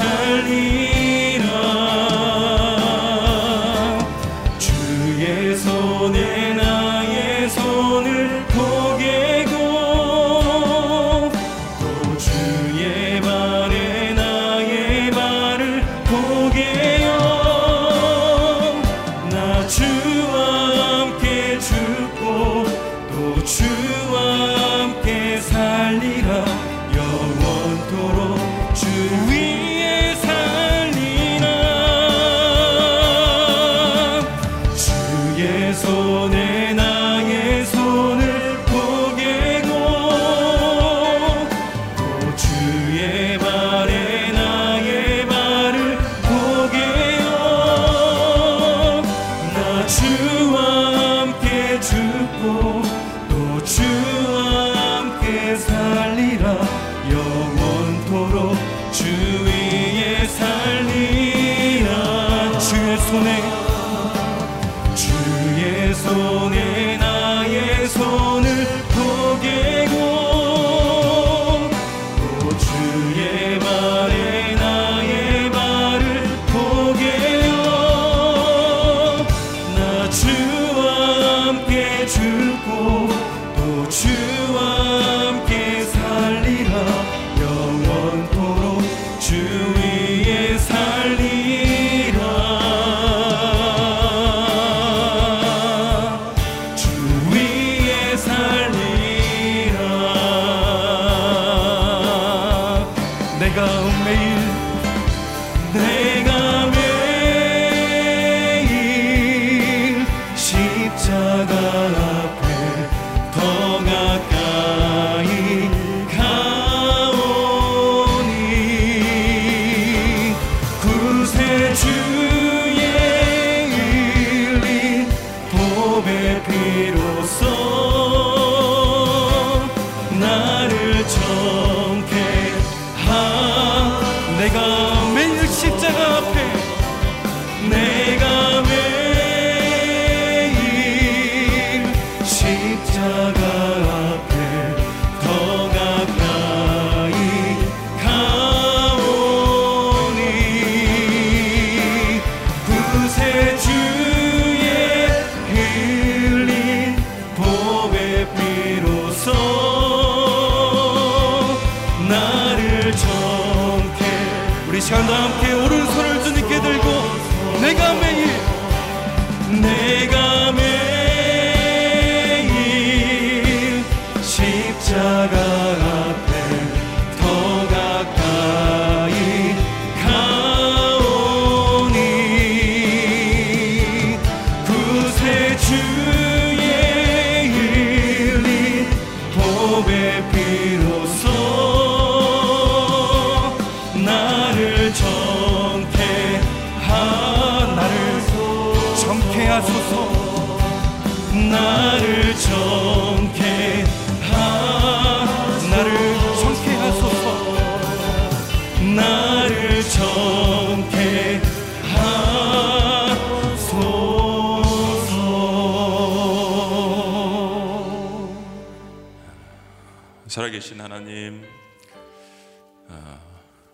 위에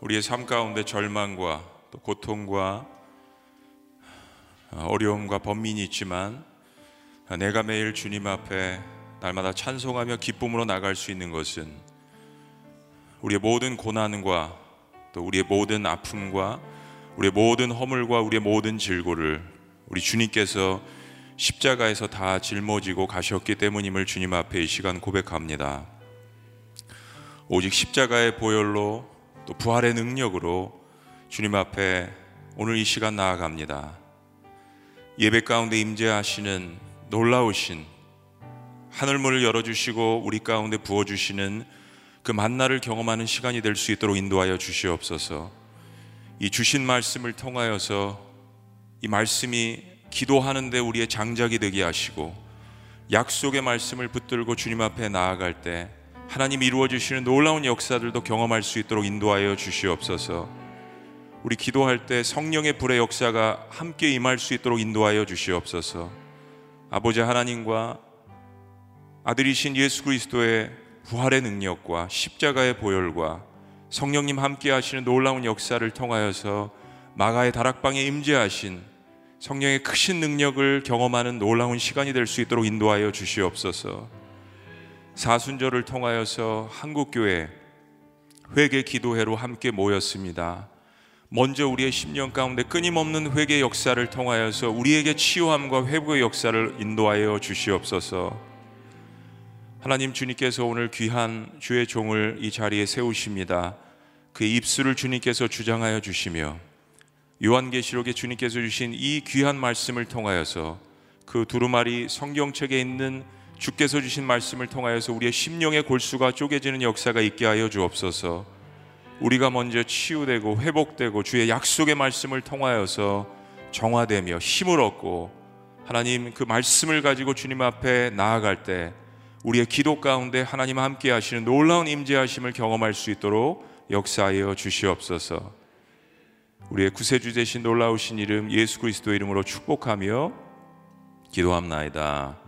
우리의 삶 가운데 절망과 또 고통과 아, 어려움과 번민이 있지만 아, 내가 매일 주님 앞에 날마다 찬송하며 기쁨으로 나갈 수 있는 것은 우리의 모든 고난과 또 우리의 모든 아픔과 우리의 모든 허물과 우리의 모든 질고를 우리 주님께서 십자가에서 다 짊어지고 가셨기 때문임을 주님 앞에 이 시간 고백합니다. 오직 십자가의 보혈로 또 부활의 능력으로 주님 앞에 오늘 이 시간 나아갑니다. 예배 가운데 임재하시는 놀라우신 하늘문을 열어주시고 우리 가운데 부어주시는 그 만나를 경험하는 시간이 될 수 있도록 인도하여 주시옵소서. 이 주신 말씀을 통하여서 이 말씀이 기도하는데 우리의 장작이 되게 하시고 약속의 말씀을 붙들고 주님 앞에 나아갈 때 하나님 이루어 주시는 놀라운 역사들도 경험할 수 있도록 인도하여 주시옵소서. 우리 기도할 때 성령의 불의 역사가 함께 임할 수 있도록 인도하여 주시옵소서. 아버지 하나님과 아들이신 예수 그리스도의 부활의 능력과 십자가의 보혈과 성령님 함께 하시는 놀라운 역사를 통하여서 마가의 다락방에 임재하신 성령의 크신 능력을 경험하는 놀라운 시간이 될 수 있도록 인도하여 주시옵소서. 사순절을 통하여서 한국교회 회개 기도회로 함께 모였습니다. 먼저 우리의 10년 가운데 끊임없는 회개 역사를 통하여서 우리에게 치유함과 회복의 역사를 인도하여 주시옵소서. 하나님 주님께서 오늘 귀한 주의 종을 이 자리에 세우십니다. 그의 입술을 주님께서 주장하여 주시며 요한계시록에 주님께서 주신 이 귀한 말씀을 통하여서 그 두루마리 성경책에 있는 주께서 주신 말씀을 통하여서 우리의 심령의 골수가 쪼개지는 역사가 있게 하여 주옵소서. 우리가 먼저 치유되고 회복되고 주의 약속의 말씀을 통하여서 정화되며 힘을 얻고 하나님 그 말씀을 가지고 주님 앞에 나아갈 때 우리의 기도 가운데 하나님 함께 하시는 놀라운 임재하심을 경험할 수 있도록 역사하여 주시옵소서. 우리의 구세주 되신 놀라우신 이름 예수 그리스도 이름으로 축복하며 기도합나이다.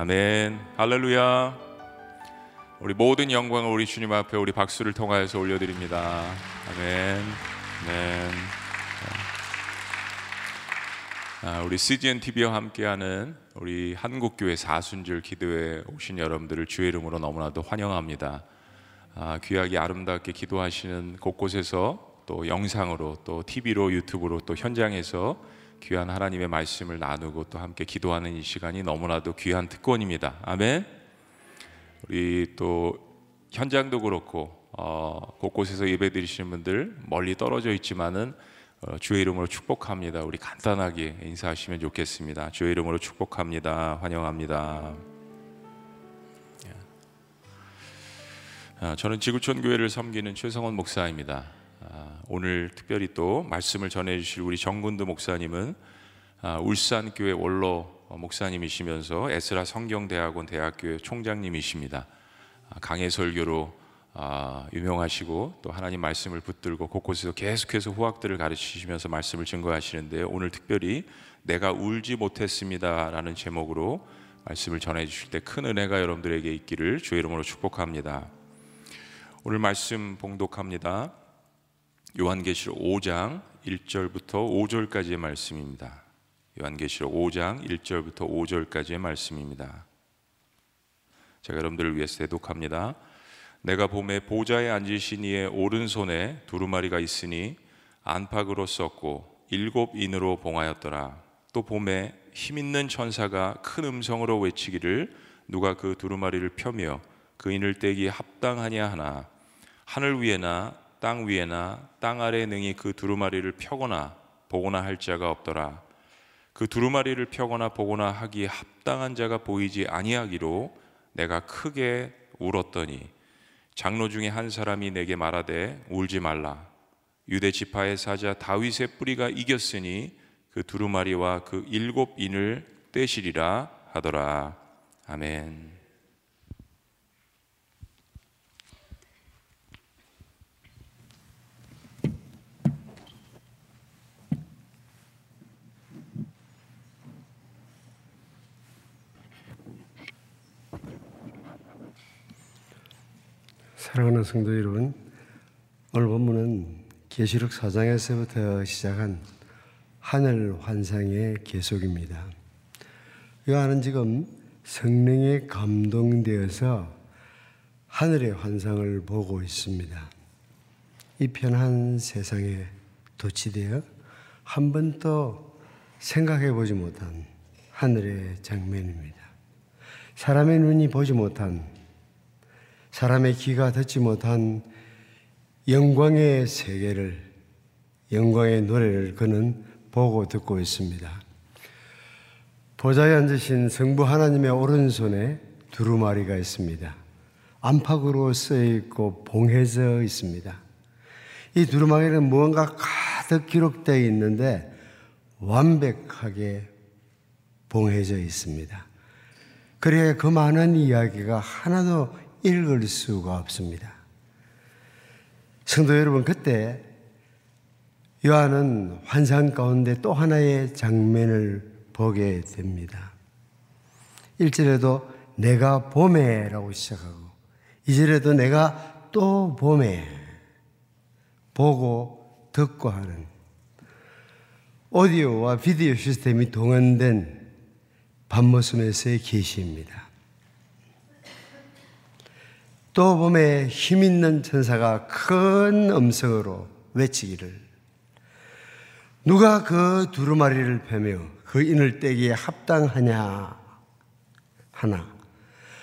아멘. 할렐루야. 우리 모든 영광을 우리 주님 앞에 우리 박수를 통하여서 올려드립니다. 아멘. 아멘. 아, 우리 CGN TV와 함께하는 우리 한국교회 사순절 기도에 오신 여러분들을 주의 이름으로 너무나도 환영합니다. 아, 귀하게 아름답게 기도하시는 곳곳에서 또 영상으로 또 TV로 유튜브로 또 현장에서 귀한 하나님의 말씀을 나누고 또 함께 기도하는 이 시간이 너무나도 귀한 특권입니다. 아멘. 우리 또 현장도 그렇고 어, 곳곳에서 예배드리시는 분들 멀리 떨어져 있지만은 어, 주의 이름으로 축복합니다. 우리 간단하게 인사하시면 좋겠습니다. 주의 이름으로 축복합니다. 환영합니다. 아, 저는 지구촌 교회를 섬기는 최성원 목사입니다. 아, 오늘 특별히 또 말씀을 전해주실 우리 정군도 목사님은 아, 울산 교회 원로 목사님이시면서 에스라 성경대학원 대학교의 총장님이십니다. 강해 설교로 유명하시고 또 하나님 말씀을 붙들고 곳곳에서 계속해서 후학들을 가르치시면서 말씀을 증거하시는데 오늘 특별히 내가 울지 못했습니다라는 제목으로 말씀을 전해 주실 때 큰 은혜가 여러분들에게 있기를 주의 이름으로 축복합니다. 오늘 말씀 봉독합니다. 요한계시록 5장 1절부터 5절까지의 말씀입니다. 요한계시록 5장 1절부터 5절까지의 말씀입니다. 제가 여러분들을 위해서 대독합니다. 내가 봄에 보좌에 앉으신 이의 오른손에 두루마리가 있으니 안팎으로 썼고 일곱 인으로 봉하였더라. 또 봄에 힘 있는 천사가 큰 음성으로 외치기를 누가 그 두루마리를 펴며 그 인을 떼기 합당하냐 하나 하늘 위에나 땅 위에나 땅 아래 능히 그 두루마리를 펴거나 보거나 할 자가 없더라. 그 두루마리를 펴거나 보거나 하기에 합당한 자가 보이지 아니하기로 내가 크게 울었더니 장로 중에 한 사람이 내게 말하되 울지 말라. 유대 지파의 사자 다윗의 뿌리가 이겼으니 그 두루마리와 그 일곱 인을 떼시리라 하더라. 아멘. 사랑하는 성도 여러분, 오늘 본문은 계시록 4장에서부터 시작한 하늘 환상의 계속입니다. 요한은 지금 성령에 감동되어서 하늘의 환상을 보고 있습니다. 이 편한 세상에 도취되어 한 번도 생각해 보지 못한 하늘의 장면입니다. 사람의 눈이 보지 못한 사람의 귀가 듣지 못한 영광의 세계를 영광의 노래를 그는 보고 듣고 있습니다. 보좌에 앉으신 성부 하나님의 오른손에 두루마리가 있습니다. 안팎으로 쓰여 있고 봉해져 있습니다. 이 두루마리는 무언가 가득 기록되어 있는데 완벽하게 봉해져 있습니다. 그래 그 많은 이야기가 하나도 읽을 수가 없습니다. 성도 여러분, 그때 요한은 환상 가운데 또 하나의 장면을 보게 됩니다. 1절에도 내가 봄에라고 시작하고 2절에도 내가 또 봄에 보고 듣고 하는 오디오와 비디오 시스템이 동원된 밤모섬에서의 계시입니다. 또 봄에 힘 있는 천사가 큰 음성으로 외치기를. 누가 그 두루마리를 펴며 그 인을 떼기에 합당하냐? 하나.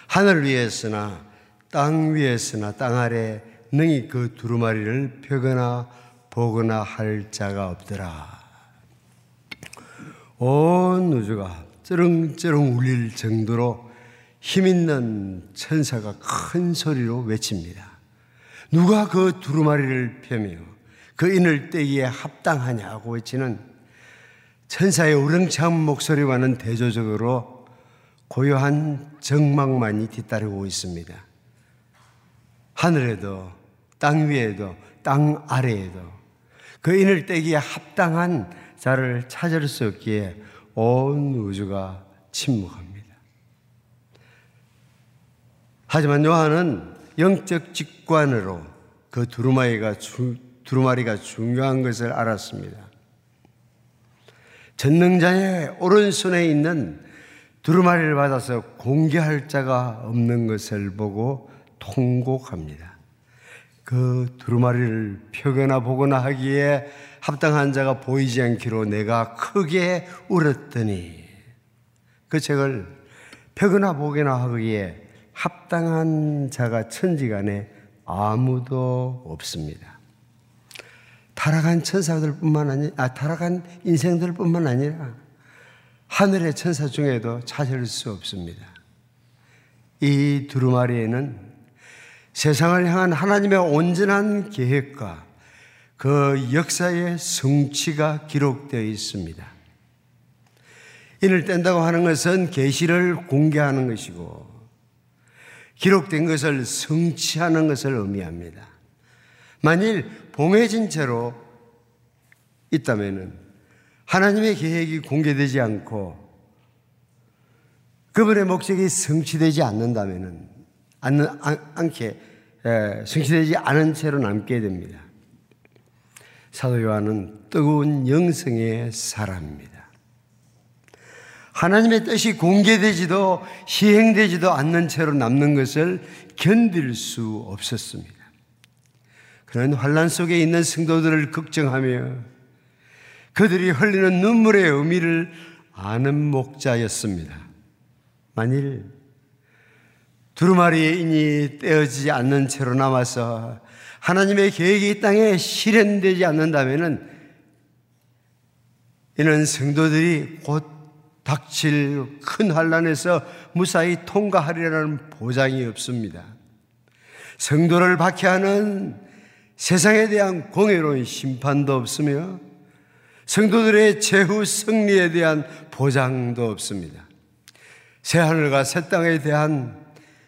하늘 위에서나 땅 위에서나 땅 아래 능히 그 두루마리를 펴거나 보거나 할 자가 없더라. 온 우주가 쩌렁쩌렁 울릴 정도로 힘 있는 천사가 큰 소리로 외칩니다. 누가 그 두루마리를 펴며 그 인을 떼기에 합당하냐고 외치는 천사의 우렁찬 목소리와는 대조적으로 고요한 정막만이 뒤따르고 있습니다. 하늘에도 땅 위에도 땅 아래에도 그 인을 떼기에 합당한 자를 찾을 수 없기에 온 우주가 침묵합니다. 하지만 요한은 영적 직관으로 그 두루마리가, 주, 두루마리가 중요한 것을 알았습니다. 전능자의 오른손에 있는 두루마리를 받아서 공개할 자가 없는 것을 보고 통곡합니다. 그 두루마리를 펴거나 보거나 하기에 합당한 자가 보이지 않기로 내가 크게 울었더니 그 책을 펴거나 보거나 하기에 합당한 자가 천지간에 아무도 없습니다. 타락한 천사들뿐만 아니 아 타락한 인생들뿐만 아니라 하늘의 천사 중에도 찾을 수 없습니다. 이 두루마리에는 세상을 향한 하나님의 온전한 계획과 그 역사의 성취가 기록되어 있습니다. 인을 뗀다고 하는 것은 계시를 공개하는 것이고 기록된 것을 성취하는 것을 의미합니다. 만일 봉해진 채로 있다면은 하나님의 계획이 공개되지 않고 그분의 목적이 성취되지 않는다면은 않는, 않게 에, 성취되지 않은 채로 남게 됩니다. 사도 요한은 뜨거운 영성의 사람입니다. 하나님의 뜻이 공개되지도 시행되지도 않는 채로 남는 것을 견딜 수 없었습니다. 그런 환란 속에 있는 성도들을 걱정하며 그들이 흘리는 눈물의 의미를 아는 목자였습니다. 만일 두루마리의 인이 떼어지지 않는 채로 남아서 하나님의 계획이 이 땅에 실현되지 않는다면 이는 성도들이 곧 닥칠 큰 환란에서 무사히 통과하리라는 보장이 없습니다. 성도를 박해하는 세상에 대한 공의로운 심판도 없으며 성도들의 제후 승리에 대한 보장도 없습니다. 새 하늘과 새 땅에 대한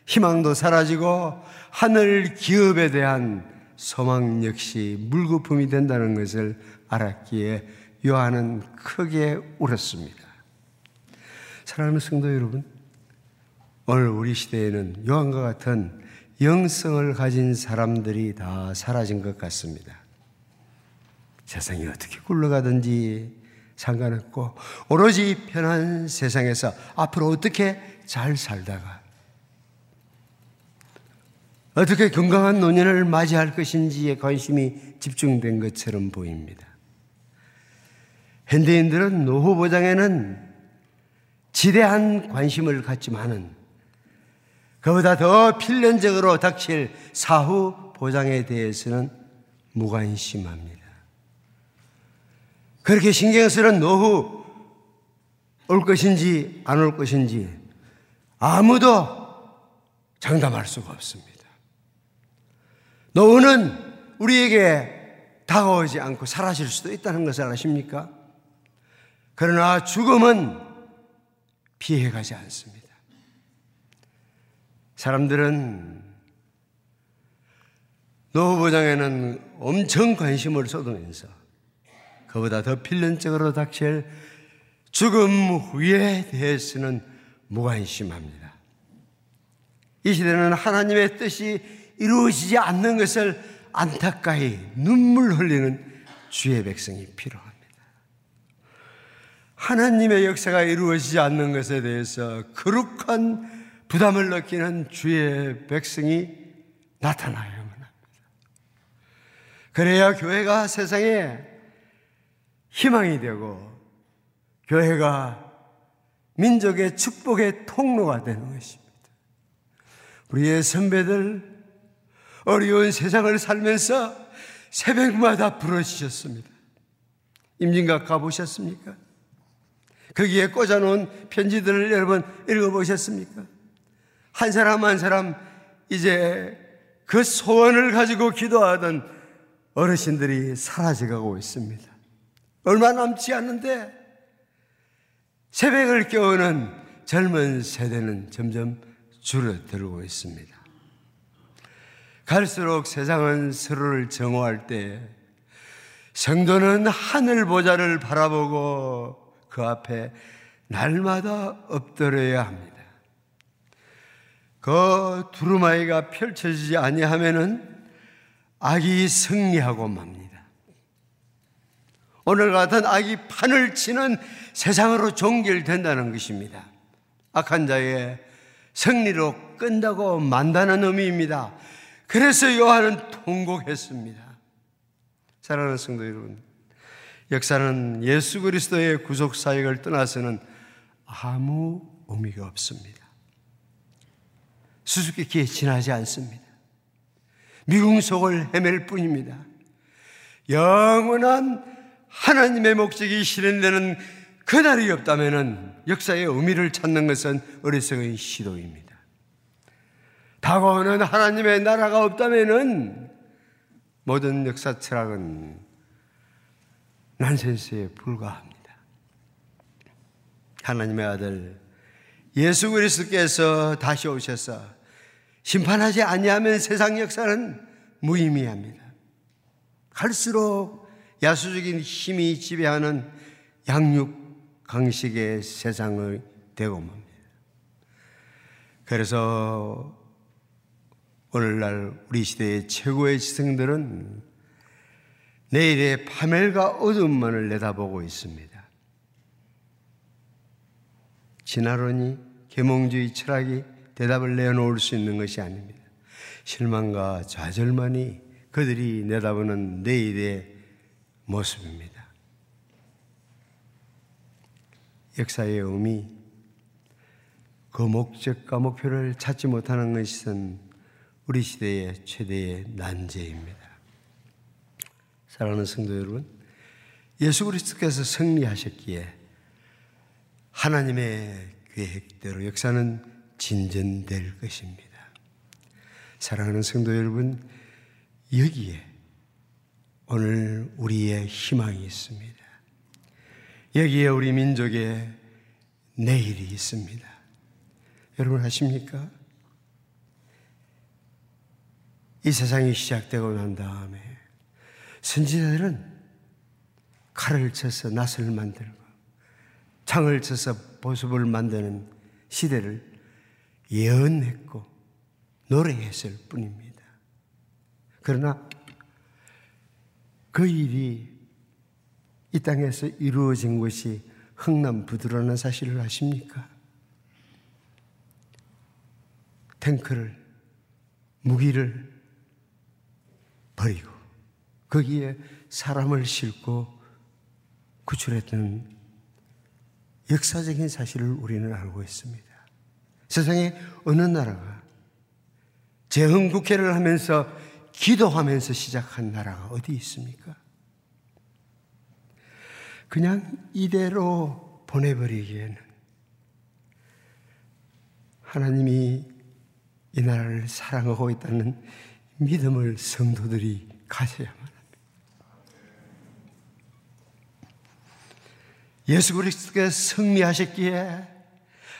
희망도 사라지고 하늘 기업에 대한 소망 역시 물거품이 된다는 것을 알았기에 요한은 크게 울었습니다. 사랑하는 성도 여러분, 오늘 우리 시대에는 요한과 같은 영성을 가진 사람들이 다 사라진 것 같습니다. 세상이 어떻게 굴러가든지 상관없고 오로지 편한 세상에서 앞으로 어떻게 잘 살다가 어떻게 건강한 노년을 맞이할 것인지에 관심이 집중된 것처럼 보입니다. 현대인들은 노후 보장에는 지대한 관심을 갖지만은 그보다 더 필연적으로 닥칠 사후 보장에 대해서는 무관심합니다. 그렇게 신경 쓰는 노후 올 것인지 안 올 것인지 아무도 장담할 수가 없습니다. 노후는 우리에게 다가오지 않고 사라질 수도 있다는 것을 아십니까? 그러나 죽음은 피해가지 않습니다. 사람들은 노후 보장에는 엄청 관심을 쏟으면서 그보다 더 필연적으로 닥칠 죽음 후에 대해서는 무관심합니다. 이 시대는 하나님의 뜻이 이루어지지 않는 것을 안타까이 눈물 흘리는 주의 백성이 필요합니다. 하나님의 역사가 이루어지지 않는 것에 대해서 거룩한 부담을 느끼는 주의 백성이 나타나야만 합니다. 그래야 교회가 세상에 희망이 되고 교회가 민족의 축복의 통로가 되는 것입니다. 우리의 선배들 어려운 세상을 살면서 새벽마다 부르시셨습니다. 임진각 가보셨습니까? 거기에 꽂아놓은 편지들을 여러분 읽어보셨습니까? 한 사람 한 사람 이제 그 소원을 가지고 기도하던 어르신들이 사라져가고 있습니다. 얼마 남지 않는데 새벽을 깨우는 젊은 세대는 점점 줄어들고 있습니다. 갈수록 세상은 서로를 정오할 때 성도는 하늘 보좌를 바라보고 그 앞에 날마다 엎드려야 합니다. 그 두루마리가 펼쳐지지 아니하면은 악이 승리하고 맙니다. 오늘 같은 악이 판을 치는 세상으로 종결된다는 것입니다. 악한 자의 승리로 끈다고 만다는 의미입니다. 그래서 요한은 통곡했습니다. 사랑하는 성도 여러분, 역사는 예수 그리스도의 구속 사역을 떠나서는 아무 의미가 없습니다. 수수께끼에 지나지 않습니다. 미궁 속을 헤맬 뿐입니다. 영원한 하나님의 목적이 실현되는 그날이 없다면 역사의 의미를 찾는 것은 어리석은 시도입니다. 다가오는 하나님의 나라가 없다면 모든 역사 철학은 난센스에 불과합니다. 하나님의 아들 예수 그리스도께서 다시 오셔서 심판하지 아니하면 세상 역사는 무의미합니다. 갈수록 야수적인 힘이 지배하는 양육 강식의 세상을 되고 맙니다. 그래서 오늘날 우리 시대의 최고의 지성들은 내일의 파멸과 어둠만을 내다보고 있습니다. 진화론이 계몽주의 철학이 대답을 내놓을 수 있는 것이 아닙니다. 실망과 좌절만이 그들이 내다보는 내일의 모습입니다. 역사의 의미, 그 목적과 목표를 찾지 못하는 것은 우리 시대의 최대의 난제입니다. 사랑하는 성도 여러분, 예수 그리스도께서 승리하셨기에 하나님의 계획대로 역사는 진전될 것입니다. 사랑하는 성도 여러분, 여기에 오늘 우리의 희망이 있습니다. 여기에 우리 민족의 내일이 있습니다. 여러분 아십니까? 이 세상이 시작되고 난 다음에 선지자들은 칼을 쳐서 낫을 만들고 창을 쳐서 보습을 만드는 시대를 예언했고 노래했을 뿐입니다. 그러나 그 일이 이 땅에서 이루어진 것이 흥남 부두라는 사실을 아십니까? 탱크를, 무기를 버리고 거기에 사람을 싣고 구출했던 역사적인 사실을 우리는 알고 있습니다. 세상에 어느 나라가 재흥국회를 하면서 기도하면서 시작한 나라가 어디 있습니까? 그냥 이대로 보내버리기에는 하나님이 이 나라를 사랑하고 있다는 믿음을 성도들이 가져야만 합니다. 예수 그리스도께서 승리하셨기에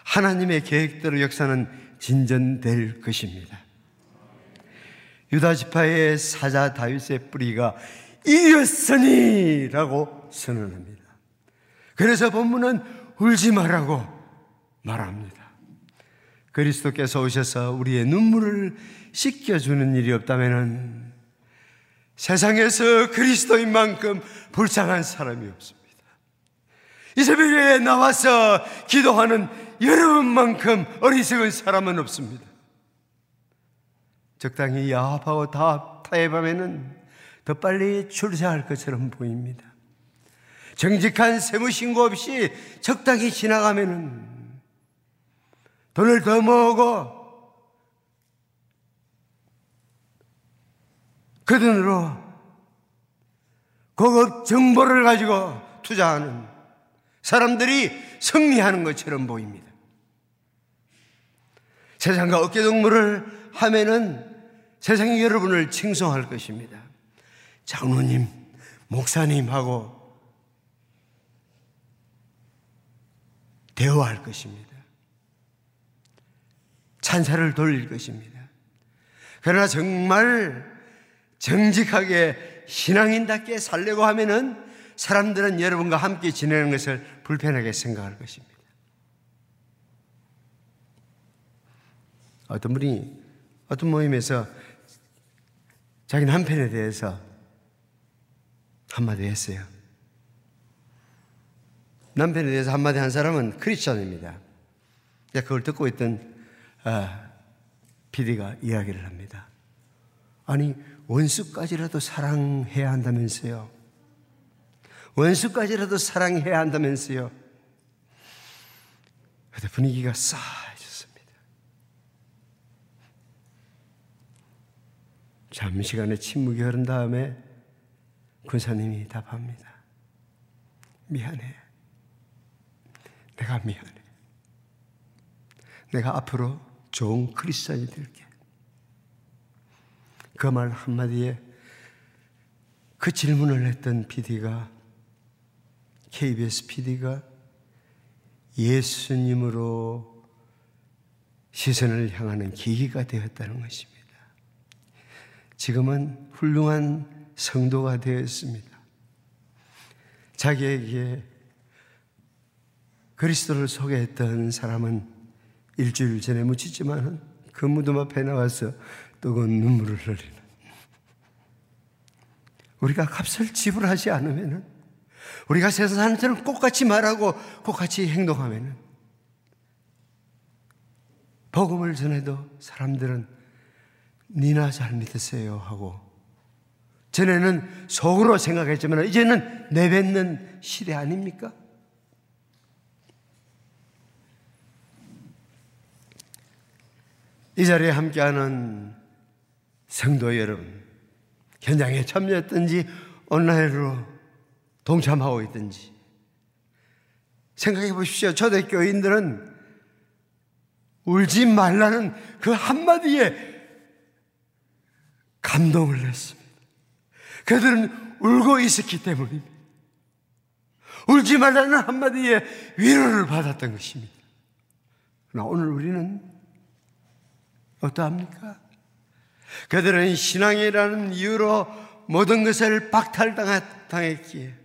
하나님의 계획대로 역사는 진전될 것입니다. 유다 지파의 사자 다윗의 뿌리가 이겼으니라고 선언합니다. 그래서 본문은 울지 말라고 말합니다. 그리스도께서 오셔서 우리의 눈물을 씻겨주는 일이 없다면 세상에서 그리스도인 만큼 불쌍한 사람이 없습니다. 이 새벽에 나와서 기도하는 여러분만큼 어리석은 사람은 없습니다. 적당히 야합하고 다 타협하면은 더 빨리 출세할 것처럼 보입니다. 정직한 세무신고 없이 적당히 지나가면은 돈을 더 모으고 그 돈으로 고급 정보를 가지고 투자하는 사람들이 승리하는 것처럼 보입니다. 세상과 어깨동무를 하면은 세상이 여러분을 칭송할 것입니다. 장로님, 목사님하고 대화할 것입니다. 찬사를 돌릴 것입니다. 그러나 정말 정직하게 신앙인답게 살려고 하면은 사람들은 여러분과 함께 지내는 것을 불편하게 생각할 것입니다. 어떤 분이 어떤 모임에서 자기 남편에 대해서 한마디 했어요. 남편에 대해서 한마디 한 사람은 크리스천입니다. 그걸 듣고 있던 아, PD가 이야기를 합니다. 아니 원수까지라도 사랑해야 한다면서요. 원수까지라도 사랑해야 한다면서요. 그때 분위기가 싸해졌습니다. 잠시간의 침묵이 흐른 다음에 군사님이 답합니다. 미안해. 내가 미안해. 내가 앞으로 좋은 크리스천이 될게. 그 말 한마디에 그 질문을 했던 PD가 KBS PD가 예수님으로 시선을 향하는 계기가 되었다는 것입니다. 지금은 훌륭한 성도가 되었습니다. 자기에게 그리스도를 소개했던 사람은 일주일 전에 묻히지만 그 무덤 앞에 나와서 뜨거운 눈물을 흘리는 우리가 값을 지불하지 않으면 우리가 세상 사람처럼 똑같이 말하고 똑같이 행동하면 복음을 전해도 사람들은 니나 잘 믿으세요 하고 전에는 속으로 생각했지만 이제는 내뱉는 시대 아닙니까? 이 자리에 함께하는 성도 여러분, 현장에 참여했든지 온라인으로 동참하고 있든지 생각해 보십시오. 초대 교인들은 울지 말라는 그 한마디에 감동을 냈습니다. 그들은 울고 있었기 때문입니다. 울지 말라는 한마디에 위로를 받았던 것입니다. 그러나 오늘 우리는 어떠합니까? 그들은 신앙이라는 이유로 모든 것을 박탈당했기에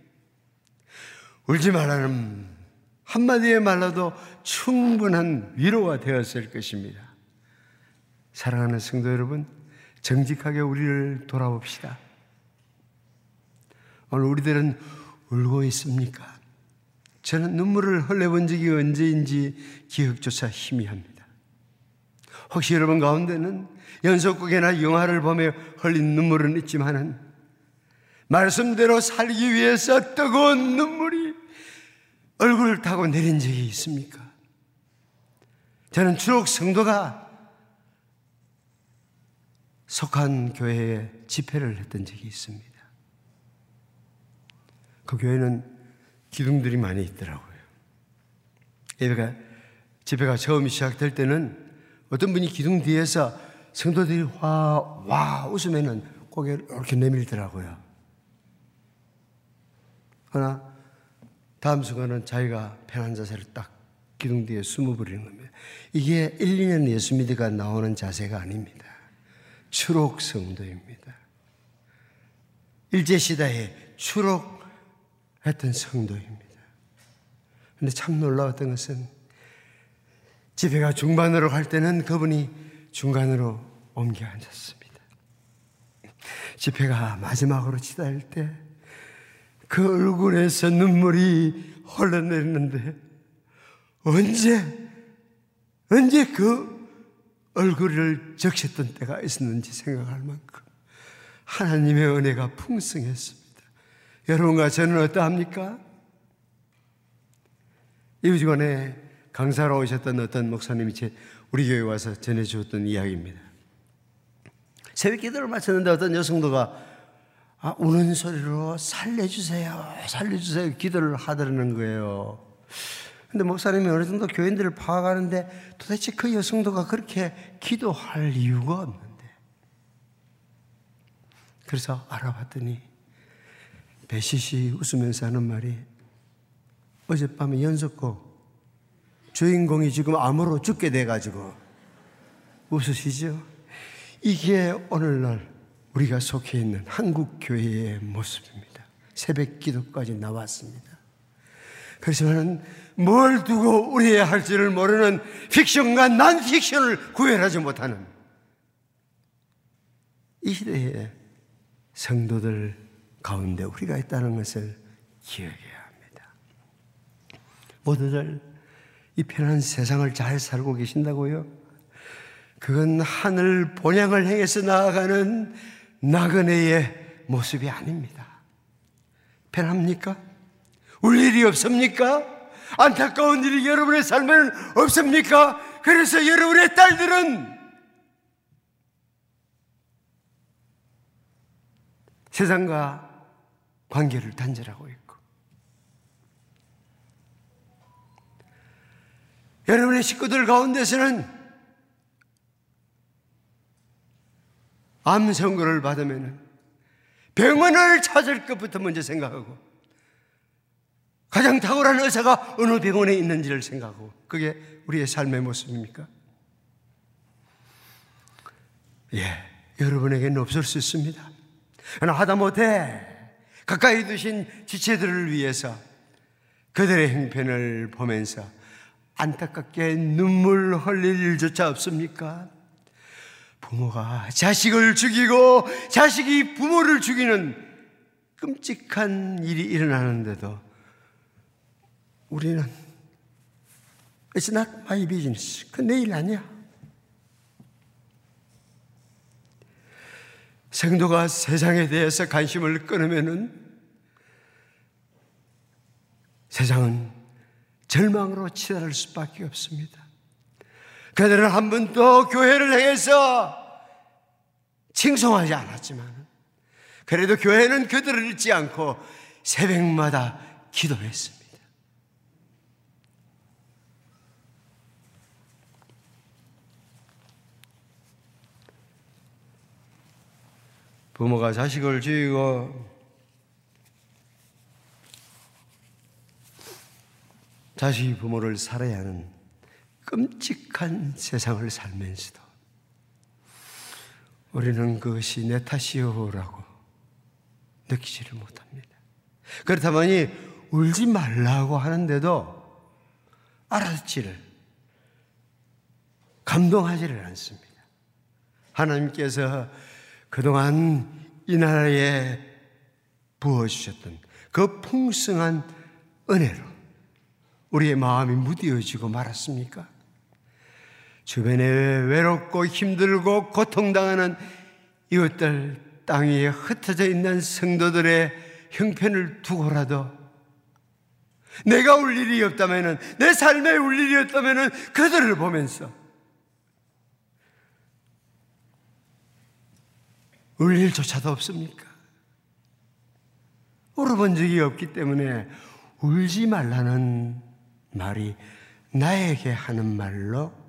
울지 말라는 한마디의 말로도 충분한 위로가 되었을 것입니다. 사랑하는 성도 여러분, 정직하게 우리를 돌아봅시다. 오늘 우리들은 울고 있습니까? 저는 눈물을 흘려본 적이 언제인지 기억조차 희미합니다. 혹시 여러분 가운데는 연속극이나 영화를 보며 흘린 눈물은 있지만은 말씀대로 살기 위해서 뜨거운 눈물이 얼굴을 타고 내린 적이 있습니까? 저는 주로 성도가 속한 교회에 집회를 했던 적이 있습니다. 그 교회는 기둥들이 많이 있더라고요. 예배가, 집회가 처음 시작될 때는 어떤 분이 기둥 뒤에서 성도들이 와, 와, 웃으면은 고개를 이렇게 내밀더라고요. 그러나 다음 순간은 자기가 편한 자세를 딱 기둥 뒤에 숨어버리는 겁니다. 이게 1, 2년 예수 믿으가 나오는 자세가 아닙니다. 추록 성도입니다. 일제시대에 추록했던 성도입니다. 근데 참 놀라웠던 것은 집회가 중반으로 갈 때는 그분이 중간으로 옮겨 앉았습니다. 집회가 마지막으로 치달 때 그 얼굴에서 눈물이 흘러내리는데 언제, 언제 그 얼굴을 적셨던 때가 있었는지 생각할 만큼 하나님의 은혜가 풍성했습니다. 여러분과 저는 어떠합니까? 이 주간에 강사로 오셨던 어떤 목사님이 제 우리 교회 와서 전해 주었던 이야기입니다. 새벽 기도를 마쳤는데 어떤 여성도가 아, 우는 소리로 살려주세요, 살려주세요 기도를 하더라는 거예요. 근데 목사님이 어느 정도 교인들을 파악하는데 도대체 그 여성도가 그렇게 기도할 이유가 없는데. 그래서 알아봤더니 배시시 웃으면서 하는 말이 어젯밤에 연속곡 주인공이 지금 암으로 죽게 돼가지고 웃으시죠? 이게 오늘날 우리가 속해 있는 한국 교회의 모습입니다. 새벽 기도까지 나왔습니다. 저는 뭘 두고 우리의 할지를 모르는 픽션과 난 픽션을 구별하지 못하는 이 시대의 성도들 가운데 우리가 있다는 것을 기억해야 합니다. 모두들 이 편한 세상을 잘 살고 계신다고요? 그건 하늘 본향을 향해서 나아가는 나그네의 모습이 아닙니다. 편합니까? 울 일이 없습니까? 안타까운 일이 여러분의 삶에는 없습니까? 그래서 여러분의 딸들은 세상과 관계를 단절하고 있고 여러분의 식구들 가운데서는 암 선고를 받으면 병원을 찾을 것부터 먼저 생각하고 가장 탁월한 의사가 어느 병원에 있는지를 생각하고 그게 우리의 삶의 모습입니까? 예, 여러분에게는 없을 수 있습니다. 그러나 하다못해 가까이 두신 지체들을 위해서 그들의 형편을 보면서 안타깝게 눈물 흘릴 일조차 없습니까? 부모가 자식을 죽이고 자식이 부모를 죽이는 끔찍한 일이 일어나는데도 우리는 It's not my business. 그 내 일 아니야. 성도가 세상에 대해서 관심을 끊으면은 세상은 절망으로 치달을 수밖에 없습니다. 그들은 한 번도 교회를 향해서 칭송하지 않았지만 그래도 교회는 그들을 잊지 않고 새벽마다 기도했습니다. 부모가 자식을 죽이고 자식이 부모를 살아야 하는 끔찍한 세상을 살면서도 우리는 그것이 내 탓이요라고 느끼지를 못합니다. 그렇다면 울지 말라고 하는데도 알아듣지를 감동하지를 않습니다. 하나님께서 그동안 이 나라에 부어주셨던 그 풍성한 은혜로 우리의 마음이 무디어지고 말았습니까? 주변에 외롭고 힘들고 고통당하는 이웃들 땅 위에 흩어져 있는 성도들의 형편을 두고라도 내가 울 일이 없다면은 내 삶에 울 일이 없다면은 그들을 보면서 울 일조차도 없습니까? 울어본 적이 없기 때문에 울지 말라는 말이 나에게 하는 말로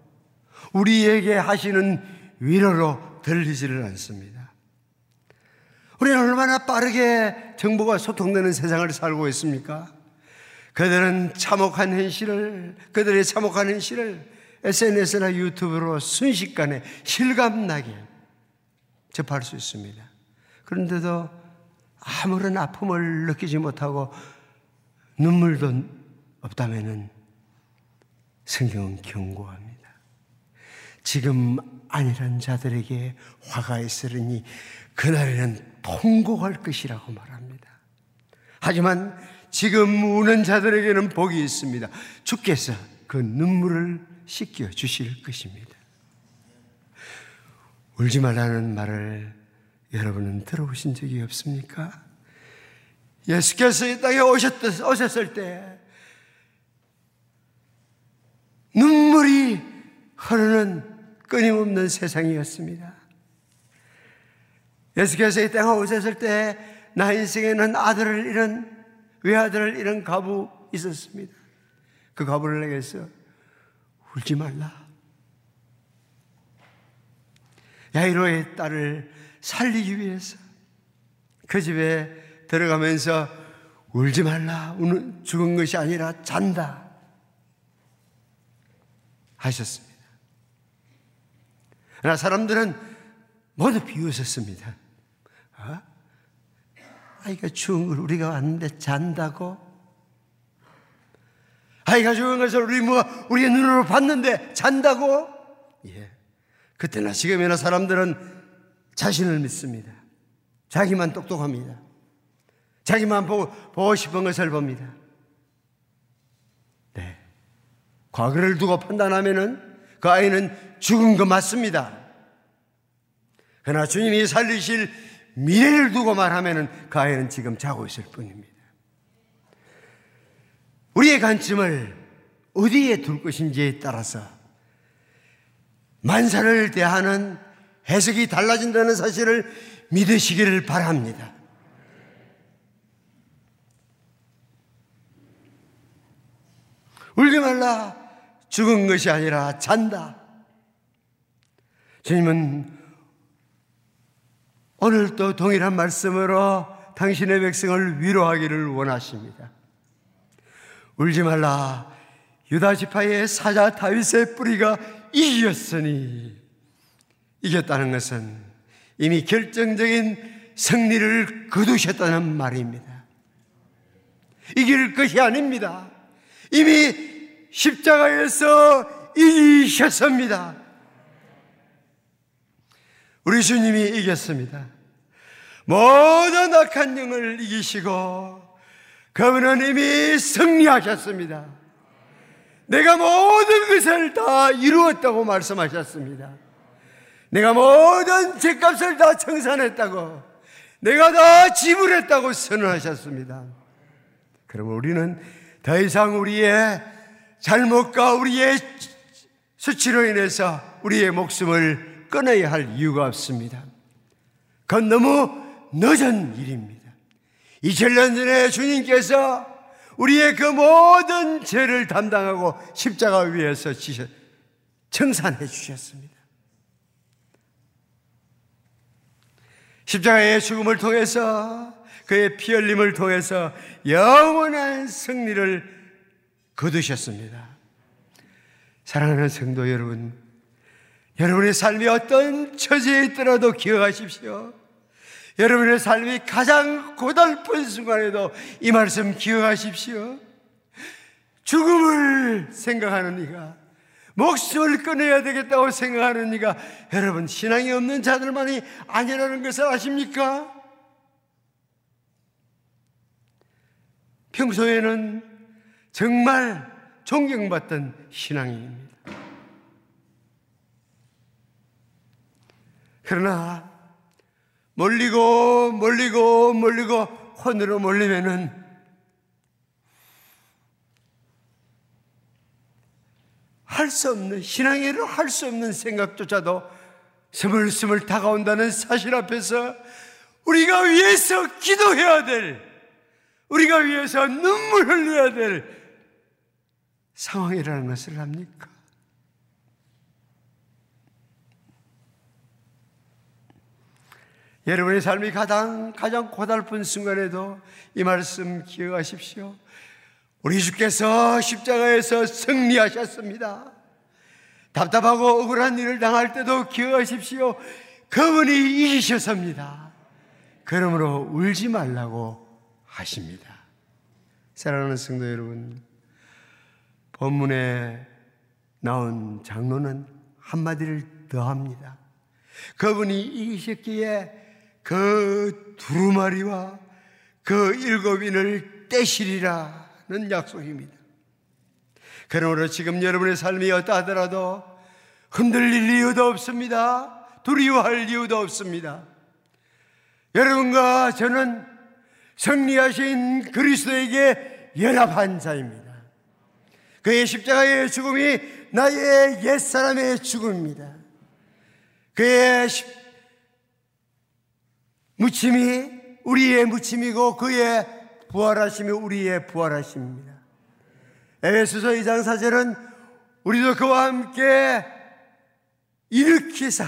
우리에게 하시는 위로로 들리지를 않습니다. 우리는 얼마나 빠르게 정보가 소통되는 세상을 살고 있습니까? 그들은 참혹한 현실을, 그들의 참혹한 현실을 SNS나 유튜브로 순식간에 실감나게 접할 수 있습니다. 그런데도 아무런 아픔을 느끼지 못하고 눈물도 없다면은 성경은 경고합니다. 지금 아니란 자들에게 화가 있으리니 그날에는 통곡할 것이라고 말합니다. 하지만 지금 우는 자들에게는 복이 있습니다. 주께서 그 눈물을 씻겨 주실 것입니다. 울지 말라는 말을 여러분은 들어보신 적이 없습니까? 예수께서 이 땅에 오셨을 때 눈물이 흐르는 끊임없는 세상이었습니다. 예수께서 이 땅에 오셨을 때 나 인생에는 아들을 잃은 외아들을 잃은 가부 있었습니다. 그 가부를 내게서 울지 말라. 야이로의 딸을 살리기 위해서 그 집에 들어가면서 울지 말라. 죽은 것이 아니라 잔다. 하셨습니다. 그러나 사람들은 모두 비웃었습니다. 어? 아이가 죽은 걸 우리가 왔는데 잔다고? 아이가 죽은 것을 우리 뭐, 우리의 눈으로 봤는데 잔다고? 예. 그때나 지금이나 사람들은 자신을 믿습니다. 자기만 똑똑합니다. 자기만 보고, 보고 싶은 것을 봅니다. 네. 과거를 두고 판단하면은 그 아이는 죽은 것 맞습니다. 그러나 주님이 살리실 미래를 두고 말하면은 그 아이는 지금 자고 있을 뿐입니다. 우리의 관점을 어디에 둘 것인지에 따라서 만사를 대하는 해석이 달라진다는 사실을 믿으시기를 바랍니다. 울지 말라. 죽은 것이 아니라 잔다. 주님은 오늘 또 동일한 말씀으로 당신의 백성을 위로하기를 원하십니다. 울지 말라. 유다 지파의 사자 다윗의 뿌리가 이겼으니 이겼다는 것은 이미 결정적인 승리를 거두셨다는 말입니다. 이길 것이 아닙니다. 이미 십자가에서 이기셨습니다. 우리 주님이 이겼습니다. 모든 악한 영을 이기시고 그분은 이미 승리하셨습니다. 내가 모든 것을 다 이루었다고 말씀하셨습니다. 내가 모든 죄값을 다 청산했다고, 내가 다 지불했다고 선언하셨습니다. 그러면 우리는 더 이상 우리의 잘못과 우리의 수치로 인해서 우리의 목숨을 끊어야 할 이유가 없습니다. 그건 너무 늦은 일입니다. 2000년 전에 주님께서 우리의 그 모든 죄를 담당하고 십자가 위에서 청산해 주셨습니다. 십자가의 죽음을 통해서 그의 피 흘림을 통해서 영원한 승리를 거두셨습니다. 사랑하는 성도 여러분, 여러분의 삶이 어떤 처지에 있더라도 기억하십시오. 여러분의 삶이 가장 고달픈 순간에도 이 말씀 기억하십시오. 죽음을 생각하는 이가 목숨을 끊어야 되겠다고 생각하는 이가 여러분 신앙이 없는 자들만이 아니라는 것을 아십니까? 평소에는 정말 존경받던 신앙인입니다. 그러나 몰리고 몰리고 몰리고 혼으로 몰리면은 할 수 없는 신앙의로 할 수 없는 생각조차도 스물스물 다가온다는 사실 앞에서 우리가 위해서 기도해야 될 우리가 위해서 눈물 흘려야 될 상황이라는 것을 압니까? 여러분의 삶이 가장, 가장 고달픈 순간에도 이 말씀 기억하십시오. 우리 주께서 십자가에서 승리하셨습니다. 답답하고 억울한 일을 당할 때도 기억하십시오. 그분이 이기셨습니다. 그러므로 울지 말라고 하십니다. 사랑하는 성도 여러분, 본문에 나온 장로는 한마디를 더 합니다. 그분이 이기셨기에 그 두루마리와 그 일곱인을 떼시리라는 약속입니다. 그러므로 지금 여러분의 삶이 어떠하더라도 흔들릴 이유도 없습니다. 두려워할 이유도 없습니다. 여러분과 저는 승리하신 그리스도에게 연합한 자입니다. 그의 십자가의 죽음이 나의 옛사람의 죽음입니다. 그의 무침이 우리의 무침이고 그의 부활하심이 우리의 부활하심입니다. 에베소서 2장 4절은 우리도 그와 함께 일으키사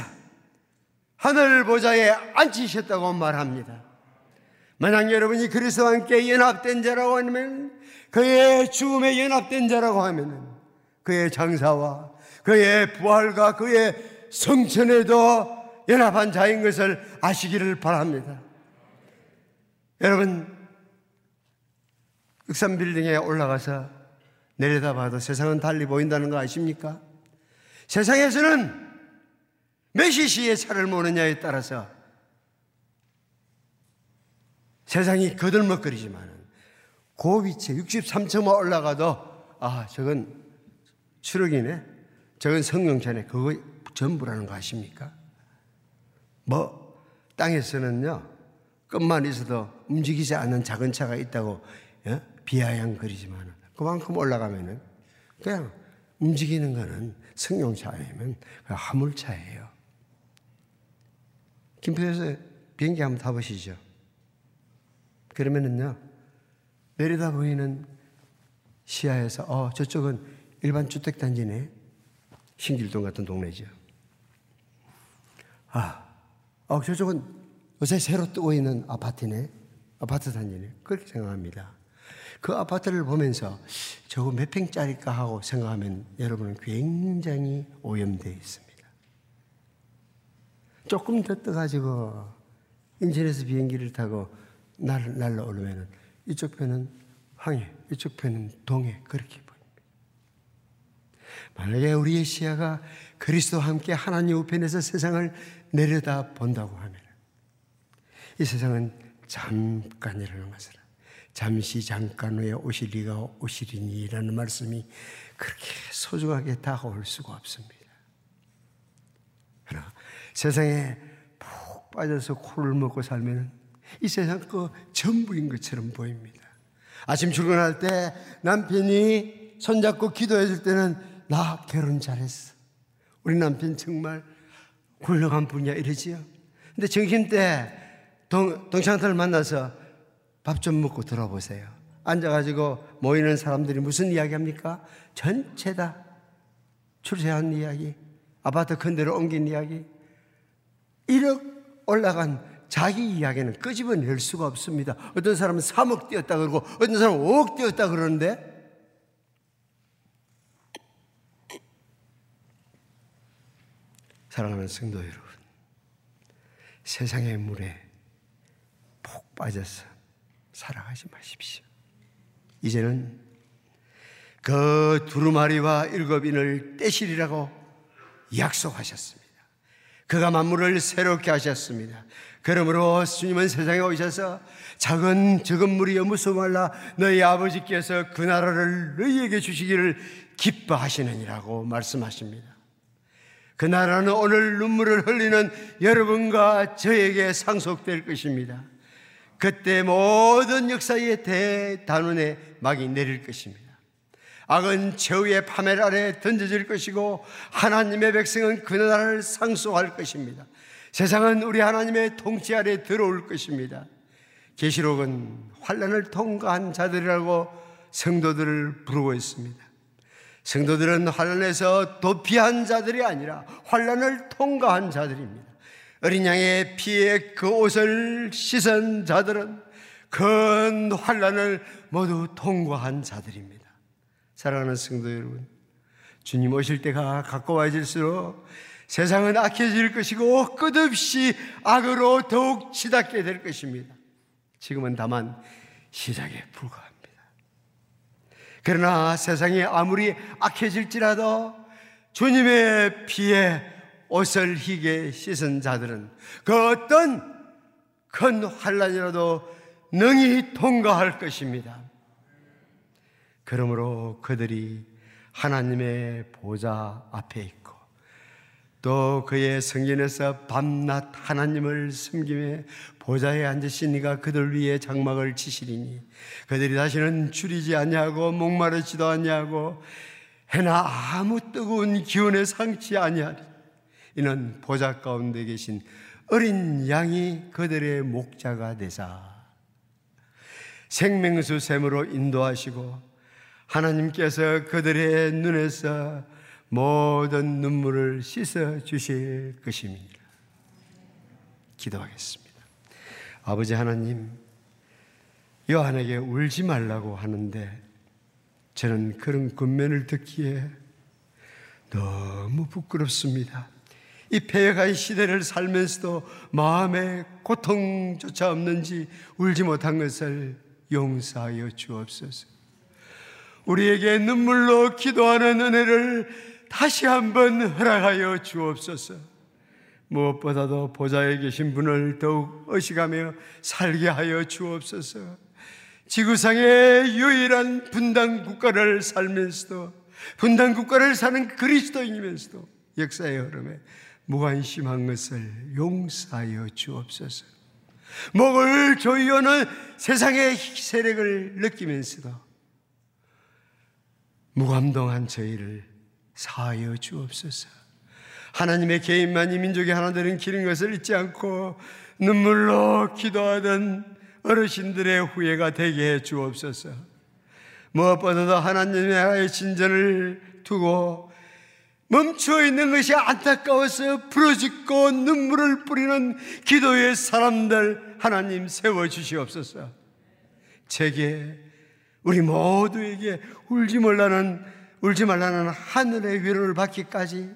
하늘 보좌에 앉히셨다고 말합니다. 만약 여러분이 그리스도와 함께 연합된 자라고 하면 그의 죽음에 연합된 자라고 하면 그의 장사와 그의 부활과 그의 성천에도 연합한 자인 것을 아시기를 바랍니다. 여러분, 흑산 빌딩에 올라가서 내려다봐도 세상은 달리 보인다는 거 아십니까? 세상에서는 몇 시 시에 차를 모느냐에 따라서 세상이 거들먹거리지만 고위치에 63층만 올라가도 아 저건 추럭이네 저건 성령차네 그거 전부라는 거 아십니까? 뭐 땅에서는요 끝만 있어도 움직이지 않는 작은 차가 있다고 예? 비아냥거리지만 그만큼 올라가면은 그냥 움직이는 거는 승용차이면 화물차예요. 김포에서 비행기 한번 타보시죠. 그러면은요 내려다 보이는 시야에서 어 저쪽은 일반 주택 단지네. 신길동 같은 동네죠. 아, 어 저쪽은 요새 새로 뜨고 있는 아파트네. 아파트 단지네. 그렇게 생각합니다. 그 아파트를 보면서 저거 몇 평짜리일까 하고 생각하면 여러분은 굉장히 오염되어 있습니다. 조금 더 떠가지고 인천에서 비행기를 타고 날, 날라오르면 이쪽 편은 황해, 이쪽 편은 동해 그렇게 보입니다. 만약에 우리의 시야가 그리스도와 함께 하나님 우편에서 세상을 내려다 본다고 하면 이 세상은 잠깐이라는 것을 잠시 잠깐 후에 오시리가 오시리니라는 말씀이 그렇게 소중하게 다가올 수가 없습니다. 그러나 세상에 푹 빠져서 코를 먹고 살면 이 세상 그 전부인 것처럼 보입니다. 아침 출근할 때 남편이 손잡고 기도해 줄 때는 나 결혼 잘했어. 우리 남편 정말 훌륭한 분이야 이러지요. 근데 점심때 동, 동창들을 만나서 밥 좀 먹고 들어보세요. 앉아가지고 모이는 사람들이 무슨 이야기 합니까? 전체 다 출세한 이야기, 아파트 큰 데로 옮긴 이야기, 1억 올라간 자기 이야기는 끄집어낼 수가 없습니다. 어떤 사람은 3억 뛰었다 그러고 어떤 사람은 5억 뛰었다 그러는데 사랑하는 성도 여러분, 세상의 물에 푹 빠져서 살아가지 마십시오. 이제는 그 두루마리와 일곱인을 떼시리라고 약속하셨습니다. 그가 만물을 새롭게 하셨습니다. 그러므로 주님은 세상에 오셔서 작은 적은 물이 무서워 말라 너희 아버지께서 그 나라를 너희에게 주시기를 기뻐하시느니라고 말씀하십니다. 그 나라는 오늘 눈물을 흘리는 여러분과 저에게 상속될 것입니다. 그때 모든 역사의 대단원의 막이 내릴 것입니다. 악은 최후의 파멸 아래 던져질 것이고 하나님의 백성은 그 나라를 상속할 것입니다. 세상은 우리 하나님의 통치 아래 들어올 것입니다. 계시록은 환란을 통과한 자들이라고 성도들을 부르고 있습니다. 성도들은 환란에서 도피한 자들이 아니라 환란을 통과한 자들입니다. 어린 양의 피에 그 옷을 씻은 자들은 큰 환란을 모두 통과한 자들입니다. 사랑하는 성도 여러분, 주님 오실 때가 가까워질수록 세상은 악해질 것이고 끝없이 악으로 더욱 치닫게 될 것입니다. 지금은 다만 시작에 불과합니다. 그러나 세상이 아무리 악해질지라도 주님의 피에 옷을 희게 씻은 자들은 그 어떤 큰 환란이라도 능히 통과할 것입니다. 그러므로 그들이 하나님의 보좌 앞에 또 그의 성전에서 밤낮 하나님을 섬김에 보좌에 앉으신 이가 그들 위에 장막을 치시리니 그들이 다시는 줄이지 아니하고 목마르지도 아니하고 해나 아무 뜨거운 기운에 상치 아니하리. 이는 보좌 가운데 계신 어린 양이 그들의 목자가 되사 생명수 샘으로 인도하시고 하나님께서 그들의 눈에서 모든 눈물을 씻어 주실 것입니다. 기도하겠습니다. 아버지 하나님, 요한에게 울지 말라고 하는데 저는 그런 군면을 듣기에 너무 부끄럽습니다. 이 폐역한 시대를 살면서도 마음에 고통조차 없는지 울지 못한 것을 용서하여 주옵소서. 우리에게 눈물로 기도하는 은혜를 다시 한번 허락하여 주옵소서. 무엇보다도 보좌에 계신 분을 더욱 의식하며 살게 하여 주옵소서. 지구상의 유일한 분단 국가를 살면서도 분단 국가를 사는 그리스도인이면서도 역사의 흐름에 무관심한 것을 용서하여 주옵소서. 목을 조이오는 세상의 세력을 느끼면서도 무감동한 저희를 사하여 주옵소서. 하나님의 개인만 이 민족이 하나 되는 길인 것을 잊지 않고 눈물로 기도하던 어르신들의 후회가 되게 해 주옵소서. 무엇보다도 하나님의 진전을 두고 멈춰 있는 것이 안타까워서 부러짓고 눈물을 뿌리는 기도의 사람들 하나님 세워 주시옵소서. 제게 우리 모두에게 울지 말라는 울지 말라는 하늘의 위로를 받기까지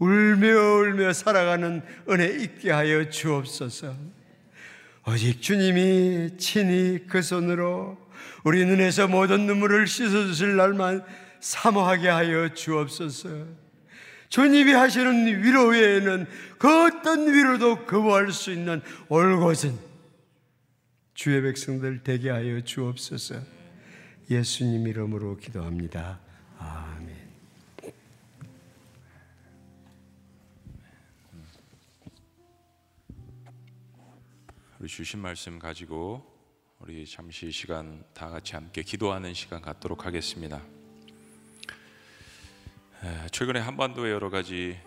울며 울며 살아가는 은혜 있게 하여 주옵소서. 오직 주님이 친히 그 손으로 우리 눈에서 모든 눈물을 씻어주실 날만 사모하게 하여 주옵소서. 주님이 하시는 위로 외에는 그 어떤 위로도 거부할 수 있는 올곧은 주의 백성들 되게 하여 주옵소서. 예수님 이름으로 기도합니다. 아멘. 우리 주신 말씀 가지고 우리 잠시 시간 다 같이 함께 기도하는 시간 갖도록 하겠습니다. 최근에 한반도의 여러 가지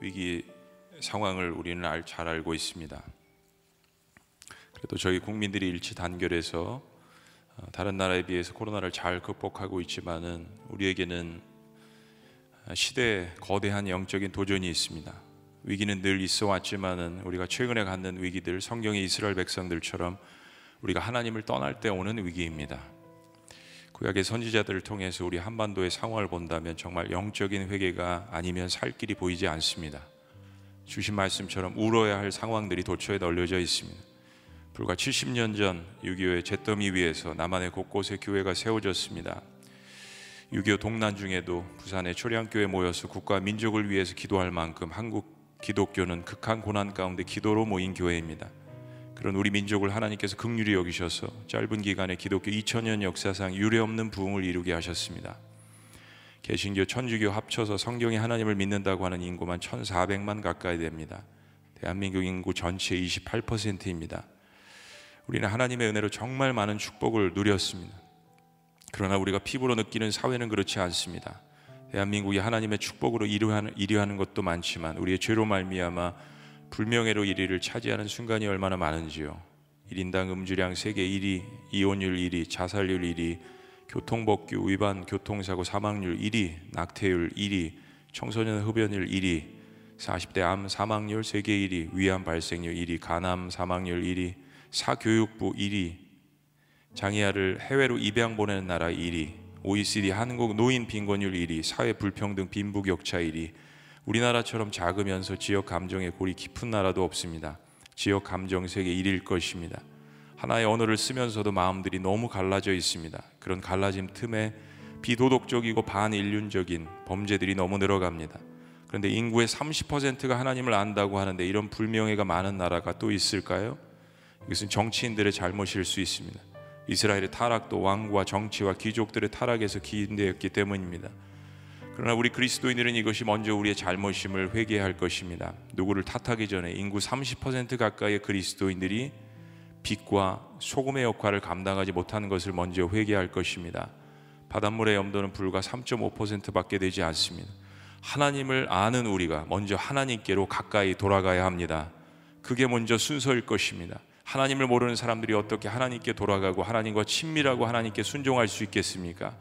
위기 상황을 우리는 잘 알고 있습니다. 그래도 저희 국민들이 일치 단결해서 어, 다른 나라에 비해서 코로나를 잘 극복하고 있지만은 우리에게는 시대에 거대한 영적인 도전이 있습니다. 위기는 늘 있어 왔지만은 우리가 최근에 갖는 위기들 성경의 이스라엘 백성들처럼 우리가 하나님을 떠날 때 오는 위기입니다. 구약의 선지자들을 통해서 우리 한반도의 상황을 본다면 정말 영적인 회개가 아니면 살 길이 보이지 않습니다. 주신 말씀처럼 울어야 할 상황들이 도처에 널려져 있습니다. 불과 70년 전 6.25의 잿더미 위에서 남한의 곳곳에 교회가 세워졌습니다. 6.25 동란 중에도 부산의 초량교회 모여서 국가 민족을 위해서 기도할 만큼 한국 기독교는 극한 고난 가운데 기도로 모인 교회입니다. 그런 우리 민족을 하나님께서 극률이 여기셔서 짧은 기간에 기독교 2000년 역사상 유례없는 부흥을 이루게 하셨습니다. 개신교, 천주교 합쳐서 성경이 하나님을 믿는다고 하는 인구만 1,400만 가까이 됩니다. 대한민국 인구 전체의 28%입니다. 우리는 하나님의 은혜로 정말 많은 축복을 누렸습니다. 그러나 우리가 피부로 느끼는 사회는 그렇지 않습니다. 대한민국이 하나님의 축복으로 이루하는, 이루하는 것도 많지만 우리의 죄로 말미암아 불명예로 1위를 차지하는 순간이 얼마나 많은지요. 1인당 음주량 세계 1위, 이혼율 1위, 자살률 1위, 교통법규 위반 교통사고 사망률 1위, 낙태율 1위, 청소년 흡연율 1위, 40대 암 사망률 세계 1위, 위암 발생률 1위, 간암 사망률 1위, 사교육부 1위, 장애아를 해외로 입양 보내는 나라 1위, OECD 한국 노인 빈곤율 1위, 사회 불평등 빈부격차 1위, 우리나라처럼 작으면서 지역 감정의 골이 깊은 나라도 없습니다. 지역 감정 세계 1일 것입니다. 하나의 언어를 쓰면서도 마음들이 너무 갈라져 있습니다. 그런 갈라짐 틈에 비도덕적이고 반인륜적인 범죄들이 너무 늘어갑니다. 그런데 인구의 30%가 하나님을 안다고 하는데 이런 불명예가 많은 나라가 또 있을까요? 이것은 정치인들의 잘못일 수 있습니다. 이스라엘의 타락도 왕과 정치와 귀족들의 타락에서 기인되었기 때문입니다. 그러나 우리 그리스도인들은 이것이 먼저 우리의 잘못임을 회개할 것입니다. 누구를 탓하기 전에 인구 30% 가까이의 그리스도인들이 빛과 소금의 역할을 감당하지 못하는 것을 먼저 회개할 것입니다. 바닷물의 염도는 불과 3.5%밖에 되지 않습니다. 하나님을 아는 우리가 먼저 하나님께로 가까이 돌아가야 합니다. 그게 먼저 순서일 것입니다. 하나님을 모르는 사람들이 어떻게 하나님께 돌아가고 하나님과 친밀하고 하나님께 순종할 수 있겠습니까?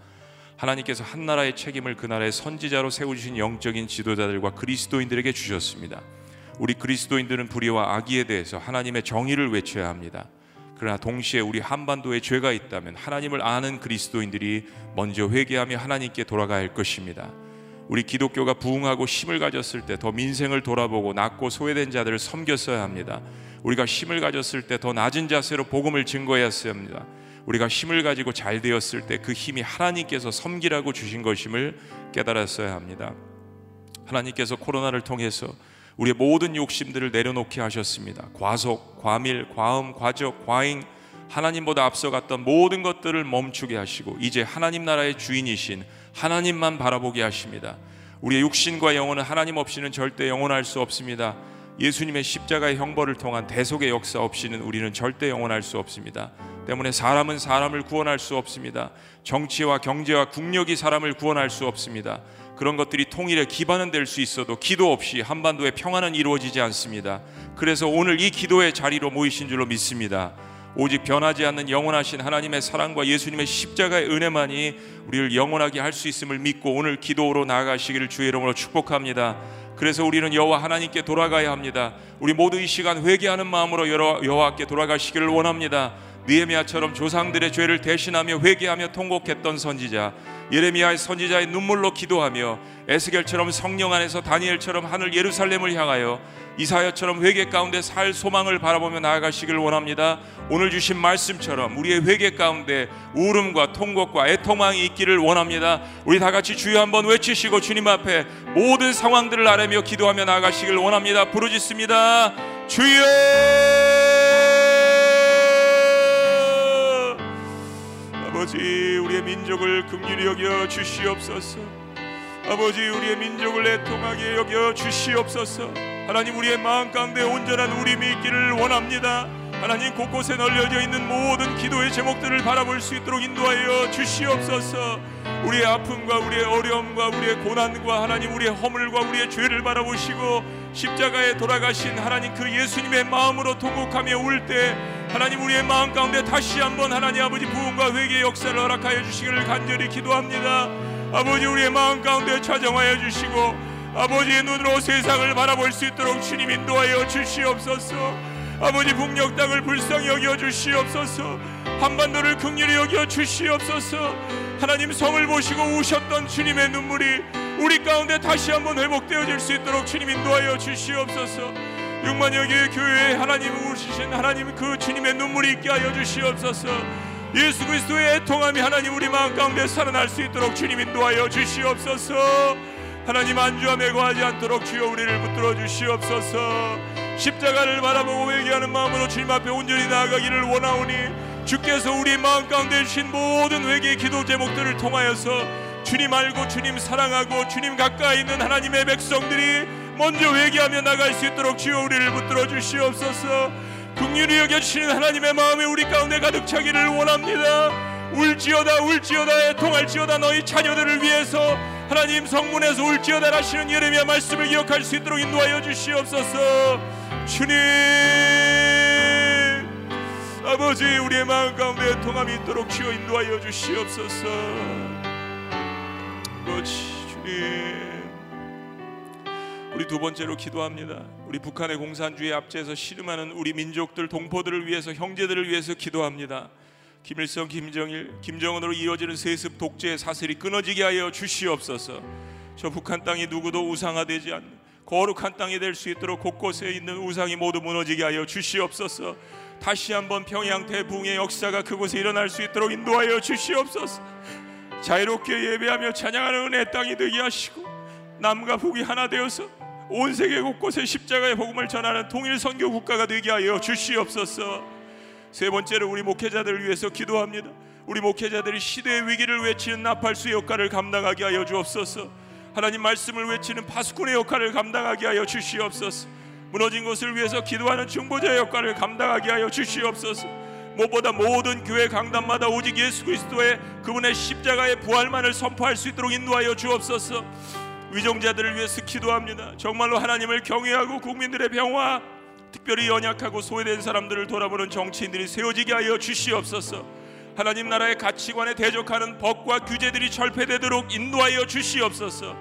하나님께서 한 나라의 책임을 그 나라의 선지자로 세우신 영적인 지도자들과 그리스도인들에게 주셨습니다. 우리 그리스도인들은 불의와 악의에 대해서 하나님의 정의를 외쳐야 합니다. 그러나 동시에 우리 한반도에 죄가 있다면 하나님을 아는 그리스도인들이 먼저 회개하며 하나님께 돌아가야 할 것입니다. 우리 기독교가 부흥하고 힘을 가졌을 때 더 민생을 돌아보고 낮고 소외된 자들을 섬겼어야 합니다. 우리가 힘을 가졌을 때 더 낮은 자세로 복음을 증거했어야 합니다. 우리가 힘을 가지고 잘 되었을 때 그 힘이 하나님께서 섬기라고 주신 것임을 깨달았어야 합니다. 하나님께서 코로나를 통해서 우리의 모든 욕심들을 내려놓게 하셨습니다. 과속, 과밀, 과음, 과적, 과잉 하나님보다 앞서갔던 모든 것들을 멈추게 하시고 이제 하나님 나라의 주인이신 하나님만 바라보게 하십니다. 우리의 육신과 영혼은 하나님 없이는 절대 영원할 수 없습니다. 예수님의 십자가의 형벌을 통한 대속의 역사 없이는 우리는 절대 영원할 수 없습니다. 때문에 사람은 사람을 구원할 수 없습니다. 정치와 경제와 국력이 사람을 구원할 수 없습니다. 그런 것들이 통일의 기반은 될 수 있어도 기도 없이 한반도의 평화는 이루어지지 않습니다. 그래서 오늘 이 기도의 자리로 모이신 줄로 믿습니다. 오직 변하지 않는 영원하신 하나님의 사랑과 예수님의 십자가의 은혜만이 우리를 영원하게 할 수 있음을 믿고 오늘 기도로 나아가시기를 주의 이름으로 축복합니다. 그래서 우리는 여호와 하나님께 돌아가야 합니다. 우리 모두 이 시간 회개하는 마음으로 여호와께 돌아가시기를 원합니다. 느헤미야처럼 조상들의 죄를 대신하며 회개하며 통곡했던 선지자 예레미야의 선지자의 눈물로 기도하며 에스겔처럼 성령 안에서 다니엘처럼 하늘 예루살렘을 향하여 이사야처럼 회개 가운데 살 소망을 바라보며 나아가시길 원합니다. 오늘 주신 말씀처럼 우리의 회개 가운데 울음과 통곡과 애통망이 있기를 원합니다. 우리 다 같이 주여 한번 외치시고 주님 앞에 모든 상황들을 아뢰며 기도하며 나아가시길 원합니다. 부르짖습니다. 주여! 아버지 우리의 민족을 긍휼히 여겨 주시옵소서 아버지 우리의 민족을 애통하게 여겨 주시옵소서 하나님 우리의 마음 가운데 온전한 우림이 있기를 원합니다. 하나님 곳곳에 널려져 있는 모든 기도의 제목들을 바라볼 수 있도록 인도하여 주시옵소서. 우리의 아픔과 우리의 어려움과 우리의 고난과 하나님 우리의 허물과 우리의 죄를 바라보시고 십자가에 돌아가신 하나님 그 예수님의 마음으로 통곡하며 울 때 하나님 우리의 마음 가운데 다시 한번 하나님 아버지 부흥과 회개의 역사를 허락하여 주시기를 간절히 기도합니다. 아버지 우리의 마음 가운데 찾아와여 주시고 아버지의 눈으로 세상을 바라볼 수 있도록 주님 인도하여 주시옵소서. 아버지 북녘 땅을 불쌍히 여겨 주시옵소서. 한반도를 극률히 여겨 주시옵소서. 하나님 성을 보시고 우셨던 주님의 눈물이 우리 가운데 다시 한번 회복되어질 수 있도록 주님 인도하여 주시옵소서. 6만여 개의 교회에 하나님 우시신 하나님 그 주님의 눈물이 있게 하여 주시옵소서. 예수 그리스도의 애통함이 하나님 우리 마음 가운데 살아날 수 있도록 주님 인도하여 주시옵소서 하나님 안주함에 거하지 않도록 주여 우리를 붙들어 주시옵소서. 십자가를 바라보고 회개하는 마음으로 주님 앞에 온전히 나아가기를 원하오니 주께서 우리 마음 가운데 주신 모든 회개의 기도 제목들을 통하여서 주님 알고 주님 사랑하고 주님 가까이 있는 하나님의 백성들이 먼저 회개하며 나갈 수 있도록 주여 우리를 붙들어 주시옵소서. 긍휼히 여겨주시는 하나님의 마음이 우리 가운데 가득 차기를 원합니다. 울지어다 울지어다 애통할지어다 너희 자녀들을 위해서 하나님 성문에서 울지어다 하시는 예레미야 말씀을 기억할 수 있도록 인도하여 주시옵소서. 주님 아버지 우리의 마음 가운데 통함이 있도록 주여 인도하여 주시옵소서. 아버지 주님 우리 두 번째로 기도합니다. 우리 북한의 공산주의 압제에서 씨름하는 우리 민족들 동포들을 위해서 형제들을 위해서 기도합니다 김일성, 김정일, 김정은으로 이어지는 세습 독재의 사슬이 끊어지게 하여 주시옵소서. 저 북한 땅이 누구도 우상화되지 않는 거룩한 땅이 될 수 있도록 곳곳에 있는 우상이 모두 무너지게 하여 주시옵소서. 다시 한번 평양 대붕의 역사가 그곳에 일어날 수 있도록 인도하여 주시옵소서. 자유롭게 예배하며 찬양하는 은혜 땅이 되게 하시고 남과 북이 하나 되어서 온 세계 곳곳에 십자가의 복음을 전하는 통일 선교 국가가 되게 하여 주시옵소서. 세 번째로 우리 목회자들을 위해서 기도합니다. 우리 목회자들이 시대의 위기를 외치는 나팔수의 역할을 감당하게 하여 주옵소서. 하나님 말씀을 외치는 파수꾼의 역할을 감당하게 하여 주시옵소서. 무너진 것을 위해서 기도하는 중보자의 역할을 감당하게 하여 주시옵소서. 무엇보다 모든 교회 강단마다 오직 예수 그리스도의 그분의 십자가의 부활만을 선포할 수 있도록 인도하여 주옵소서. 위정자들을 위해서 기도합니다. 정말로 하나님을 경외하고 국민들의 평화 특별히 연약하고 소외된 사람들을 돌아보는 정치인들이 세워지게 하여 주시옵소서. 하나님 나라의 가치관에 대적하는 법과 규제들이 철폐되도록 인도하여 주시옵소서.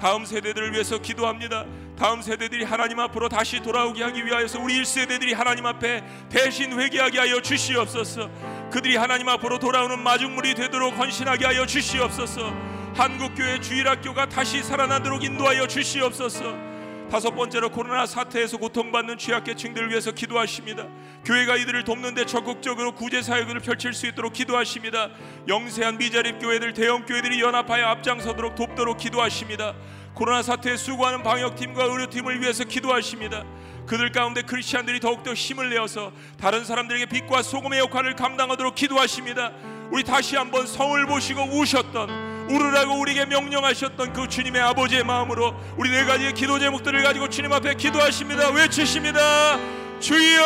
다음 세대들을 위해서 기도합니다. 다음 세대들이 하나님 앞으로 다시 돌아오게 하기 위하여서 우리 1세대들이 하나님 앞에 대신 회개하게 하여 주시옵소서. 그들이 하나님 앞으로 돌아오는 마중물이 되도록 헌신하게 하여 주시옵소서. 한국교회 주일학교가 다시 살아나도록 인도하여 주시옵소서. 다섯 번째로 코로나 사태에서 고통받는 취약계층들을 위해서 기도하십니다. 교회가 이들을 돕는데 적극적으로 구제 사역을 펼칠 수 있도록 기도하십니다. 영세한 미자립 교회들, 대형 교회들이 연합하여 앞장서도록 돕도록 기도하십니다. 코로나 사태에 수고하는 방역팀과 의료팀을 위해서 기도하십니다. 그들 가운데 크리스천들이 더욱더 힘을 내어서 다른 사람들에게 빛과 소금의 역할을 감당하도록 기도하십니다. 우리 다시 한번 성을 보시고 우셨던 우르라고 우리에게 명령하셨던 그 주님의 아버지의 마음으로 우리 네 가지의 기도 제목들을 가지고 주님 앞에 기도하십니다. 외치십니다. 주여!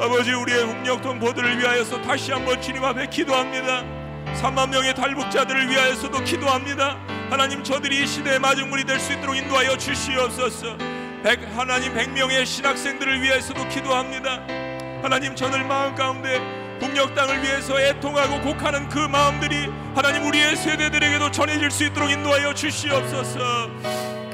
아버지 우리의 국력통 보들을 위하여서 다시 한번 주님 앞에 기도합니다. 3만 명의 탈북자들을 위하여서도 기도합니다. 하나님 저들이 이 시대의 마중물이 될 수 있도록 인도하여 주시옵소서. 백, 하나님 100명의 신학생들을 위해서도 기도합니다. 하나님 저들 마음 가운데 북녘 땅을 위해서 애통하고 곡하는 그 마음들이 하나님 우리의 세대들에게도 전해질 수 있도록 인도하여 주시옵소서.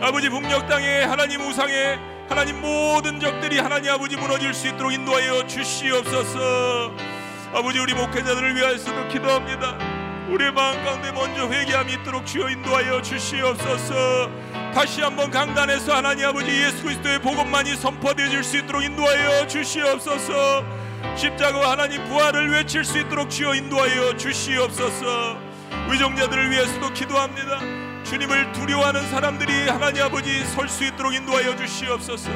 아버지 북녘 땅에 하나님 우상에 하나님 모든 적들이 하나님 아버지 무너질 수 있도록 인도하여 주시옵소서. 아버지 우리 목회자들을 위하여서도 기도합니다. 우리의 마음 가운데 먼저 회개함이 있도록 주여 인도하여 주시옵소서. 다시 한번 강단에서 하나님 아버지 예수 그리스도의 복음만이 선포되어질 수 있도록 인도하여 주시옵소서. 십자가 하나님 부활을 외칠 수 있도록 주여 인도하여 주시옵소서. 위정자들을 위해서도 기도합니다. 주님을 두려워하는 사람들이 하나님 아버지 설 수 있도록 인도하여 주시옵소서.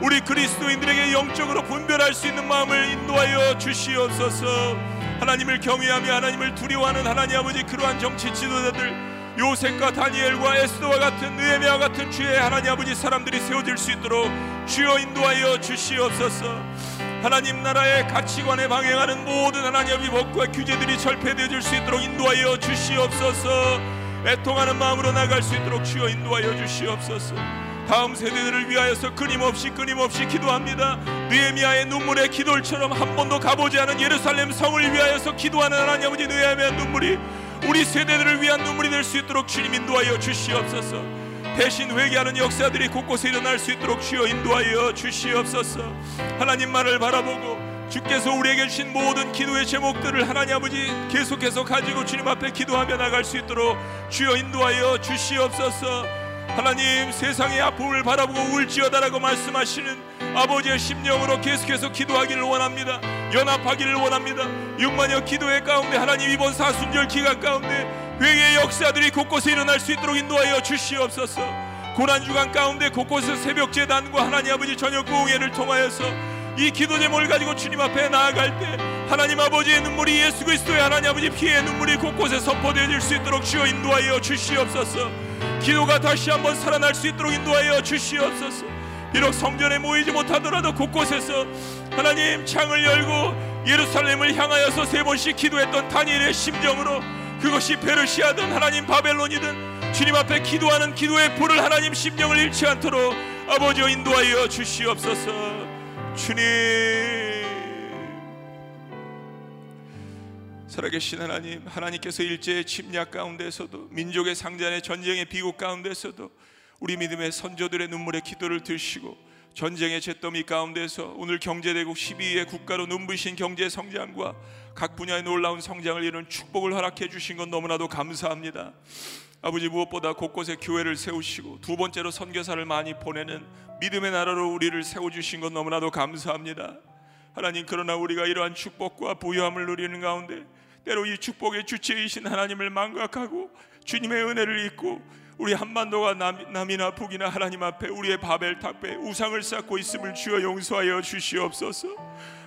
우리 그리스도인들에게 영적으로 분별할 수 있는 마음을 인도하여 주시옵소서. 하나님을 경외하며 하나님을 두려워하는 하나님 아버지 그러한 정치 지도자들 요셉과 다니엘과 에스더와 같은 느헤미야 같은 주의 하나님 아버지 사람들이 세워질 수 있도록 주여 인도하여 주시옵소서. 하나님 나라의 가치관에 방해하는 모든 하나님의 법과 규제들이 절폐되어질 수 있도록 인도하여 주시옵소서. 애통하는 마음으로 나갈 수 있도록 주여 인도하여 주시옵소서. 다음 세대들을 위하여서 끊임없이 끊임없이 기도합니다. 느헤미야의 눈물의 기도처럼 한 번도 가보지 않은 예루살렘 성을 위하여서 기도하는 하나님 아버지 느헤미야 눈물이 우리 세대들을 위한 눈물이 될 수 있도록 주님 인도하여 주시옵소서. 대신 회개하는 역사들이 곳곳에 일어날 수 있도록 주여 인도하여 주시옵소서. 하나님만을 바라보고 주께서 우리에게 주신 모든 기도의 제목들을 하나님 아버지 계속해서 가지고 주님 앞에 기도하며 나갈 수 있도록 주여 인도하여 주시옵소서. 하나님 세상의 아픔을 바라보고 울지어다라고 말씀하시는 아버지의 심령으로 계속해서 기도하기를 원합니다. 연합하기를 원합니다. 6만여 기도의 가운데 하나님 이번 사순절 기간 가운데 회개의 역사들이 곳곳에 일어날 수 있도록 인도하여 주시옵소서. 고난 주간 가운데 곳곳에서 새벽 재단과 하나님 아버지 저녁 공예를 통하여서 이 기도 제목을 가지고 주님 앞에 나아갈 때 하나님 아버지의 눈물이 예수 그리스도의 하나님 아버지 피의 눈물이 곳곳에 선포되어질 수 있도록 주여 인도하여 주시옵소서. 기도가 다시 한번 살아날 수 있도록 인도하여 주시옵소서. 비록 성전에 모이지 못하더라도 곳곳에서 하나님 창을 열고 예루살렘을 향하여서 세 번씩 기도했던 다니엘의 심정으로 그것이 페르시아든 하나님 바벨론이든 주님 앞에 기도하는 기도의 불을 하나님 심령을 잃지 않도록 아버지여 인도하여 주시옵소서. 주님. 살아계신 하나님 하나님께서 일제의 침략 가운데서도 민족의 상잔의 전쟁의 비극 가운데서도 우리 믿음의 선조들의 눈물의 기도를 들시고 전쟁의 잿더미 가운데서 오늘 경제대국 12위의 국가로 눈부신 경제 성장과 각 분야의 놀라운 성장을 이루는 축복을 허락해 주신 건 너무나도 감사합니다. 아버지 무엇보다 곳곳에 교회를 세우시고 두 번째로 선교사를 많이 보내는 믿음의 나라로 우리를 세워 주신 건 너무나도 감사합니다. 하나님 그러나 우리가 이러한 축복과 부유함을 누리는 가운데 때로 이 축복의 주체이신 하나님을 망각하고 주님의 은혜를 잊고 우리 한반도가 남, 남이나 북이나 하나님 앞에 우리의 바벨 탑에 우상을 쌓고 있음을 주여 용서하여 주시옵소서.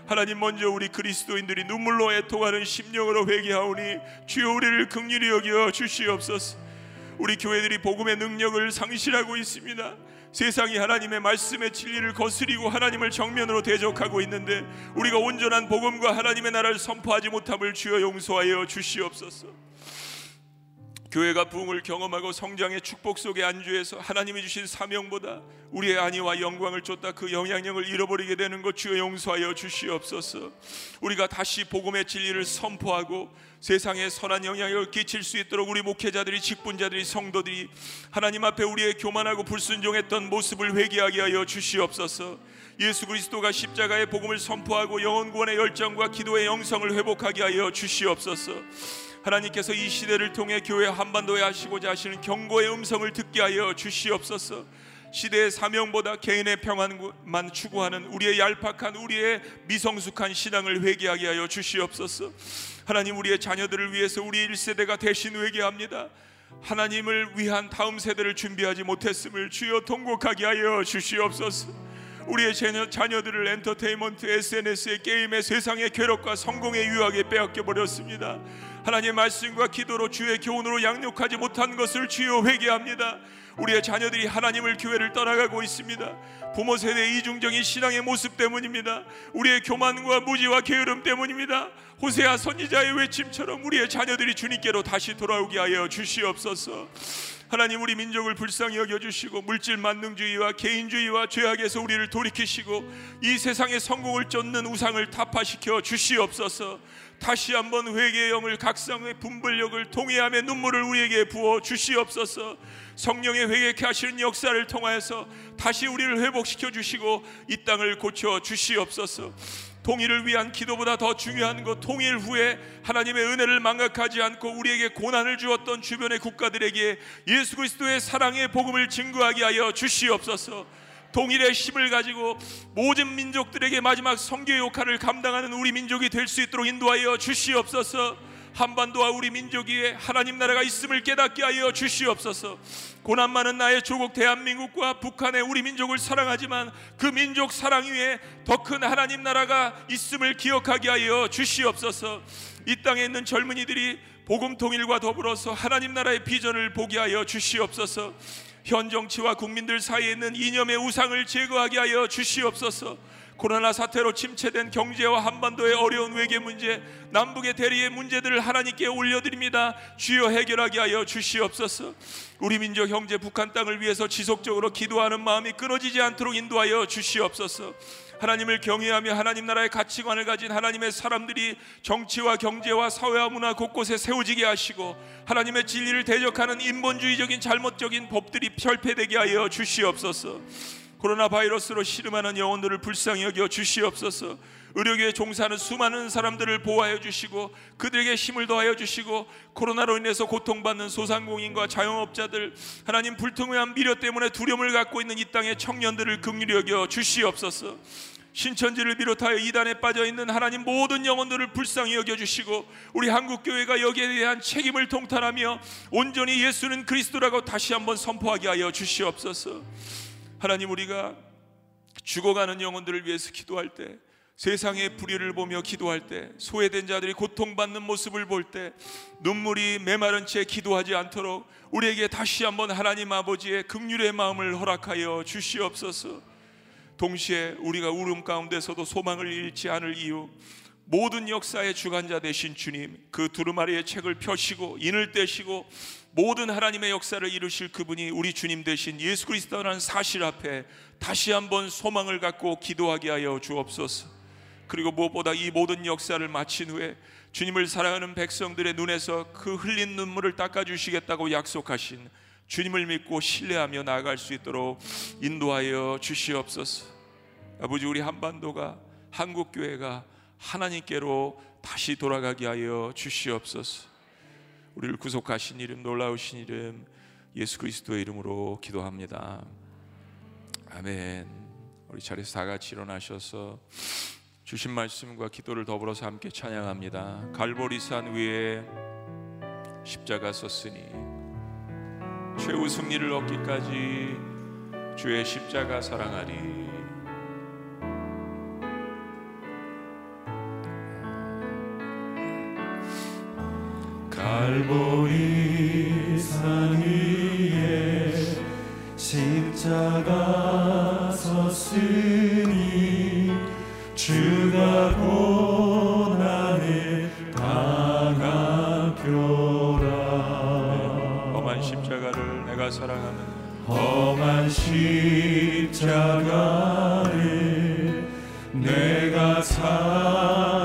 하나님 먼저 우리 그리스도인들이 눈물로 애통하는 심령으로 회개하오니 주여 우리를 극률히 여겨 주시옵소서. 우리 교회들이 복음의 능력을 상실하고 있습니다. 세상이 하나님의 말씀의 진리를 거스리고 하나님을 정면으로 대적하고 있는데 우리가 온전한 복음과 하나님의 나라를 선포하지 못함을 주여 용서하여 주시옵소서. 교회가 부흥을 경험하고 성장의 축복 속에 안주해서 하나님이 주신 사명보다 우리의 안위와 영광을 쫓다 그 영향력을 잃어버리게 되는 것 주여 용서하여 주시옵소서. 우리가 다시 복음의 진리를 선포하고 세상에 선한 영향력을 끼칠 수 있도록 우리 목회자들이 직분자들이 성도들이 하나님 앞에 우리의 교만하고 불순종했던 모습을 회개하게 하여 주시옵소서. 예수 그리스도가 십자가의 복음을 선포하고 영원 구원의 열정과 기도의 영성을 회복하게 하여 주시옵소서. 하나님께서 이 시대를 통해 교회 한반도에 하시고자 하시는 경고의 음성을 듣게 하여 주시옵소서. 시대의 사명보다 개인의 평안만 추구하는 우리의 얄팍한 우리의 미성숙한 신앙을 회개하게 하여 주시옵소서. 하나님 우리의 자녀들을 위해서 우리 1세대가 대신 회개합니다. 하나님을 위한 다음 세대를 준비하지 못했음을 주여 통곡하게 하여 주시옵소서. 우리의 자녀, 자녀 들을 엔터테인먼트, SNS의 게임의 세상의 괴롭과 성공의 유혹에 빼앗겨 버렸습니다. 하나님의 말씀과 기도로 주의 교훈으로 양육하지 못한 것을 주여 회개합니다. 우리의 자녀들이 하나님을 교회를 떠나가고 있습니다. 부모 세대 이중적인 신앙의 모습 때문입니다. 우리의 교만과 무지와 게으름 때문입니다. 호세아 선지자의 외침처럼 우리의 자녀들이 주님께로 다시 돌아오게 하여 주시옵소서. 하나님 우리 민족을 불쌍히 여겨 주시고 물질 만능주의와 개인주의와 죄악에서 우리를 돌이키시고 이 세상의 성공을 쫓는 우상을 타파시켜 주시옵소서. 다시 한번 회개의 영을 각성의 분별력을 통회함의 눈물을 우리에게 부어 주시옵소서. 성령의 회개케 하시는 역사를 통하여서 다시 우리를 회복시켜 주시고 이 땅을 고쳐 주시옵소서 통일을 위한 기도보다 더 중요한 것 통일 후에 하나님의 은혜를 망각하지 않고 우리에게 고난을 주었던 주변의 국가들에게 예수 그리스도의 사랑의 복음을 증거하게 하여 주시옵소서. 통일의 힘을 가지고 모든 민족들에게 마지막 성교의 역할을 감당하는 우리 민족이 될 수 있도록 인도하여 주시옵소서. 한반도와 우리 민족이 하나님 나라가 있음을 깨닫게 하여 주시옵소서. 고난 많은 나의 조국 대한민국과 북한의 우리 민족을 사랑하지만 그 민족 사랑 위에 더 큰 하나님 나라가 있음을 기억하게 하여 주시옵소서. 이 땅에 있는 젊은이들이 복음 통일과 더불어서 하나님 나라의 비전을 보게 하여 주시옵소서. 현 정치와 국민들 사이에 있는 이념의 우상을 제거하게 하여 주시옵소서. 코로나 사태로 침체된 경제와 한반도의 어려운 외교 문제, 남북의 대리의 문제들을 하나님께 올려드립니다. 주여 해결하게 하여 주시옵소서. 우리 민족 형제 북한 땅을 위해서 지속적으로 기도하는 마음이 끊어지지 않도록 인도하여 주시옵소서. 하나님을 경외하며 하나님 나라의 가치관을 가진 하나님의 사람들이 정치와 경제와 사회와 문화 곳곳에 세워지게 하시고 하나님의 진리를 대적하는 인본주의적인 잘못적인 법들이 펼폐되게 하여 주시옵소서. 코로나 바이러스로 시름하는 영혼들을 불쌍히 여겨 주시옵소서. 의료계에 종사하는 수많은 사람들을 보호하여 주시고 그들에게 힘을 더하여 주시고 코로나로 인해서 고통받는 소상공인과 자영업자들 하나님 불통한 미려 때문에 두려움을 갖고 있는 이 땅의 청년들을 긍휼히 여겨 주시옵소서. 신천지를 비롯하여 이단에 빠져 있는 하나님 모든 영혼들을 불쌍히 여겨 주시고 우리 한국 교회가 여기에 대한 책임을 통탄하며 온전히 예수는 그리스도라고 다시 한번 선포하게 하여 주시옵소서. 하나님 우리가 죽어가는 영혼들을 위해서 기도할 때 세상의 불의를 보며 기도할 때 소외된 자들이 고통받는 모습을 볼 때 눈물이 메마른 채 기도하지 않도록 우리에게 다시 한번 하나님 아버지의 극률의 마음을 허락하여 주시옵소서. 동시에 우리가 울음 가운데서도 소망을 잃지 않을 이유 모든 역사의 주관자 되신 주님 그 두루마리의 책을 펴시고 인을 떼시고 모든 하나님의 역사를 이루실 그분이 우리 주님 되신 예수 그리스도라는 사실 앞에 다시 한번 소망을 갖고 기도하게 하여 주옵소서. 그리고 무엇보다 이 모든 역사를 마친 후에 주님을 사랑하는 백성들의 눈에서 그 흘린 눈물을 닦아 주시겠다고 약속하신 주님을 믿고 신뢰하며 나아갈 수 있도록 인도하여 주시옵소서. 아버지 우리 한반도가 한국 교회가 하나님께로 다시 돌아가게 하여 주시옵소서. 우리를 구속하신 이름 놀라우신 이름 예수 그리스도의 이름으로 기도합니다. 아멘. 우리 자리에서 다 같이 일어나셔서 주신 말씀과 기도를 더불어서 함께 찬양합니다. 갈보리산 위에 십자가 섰으니 최후 승리를 얻기까지 주의 십자가 사랑하리. 갈보리 산 위에 십자가 섰으니 주가 고난을 당하표라. 험한 십자가를 내가 사랑하는 험한 십자가를 내가 사랑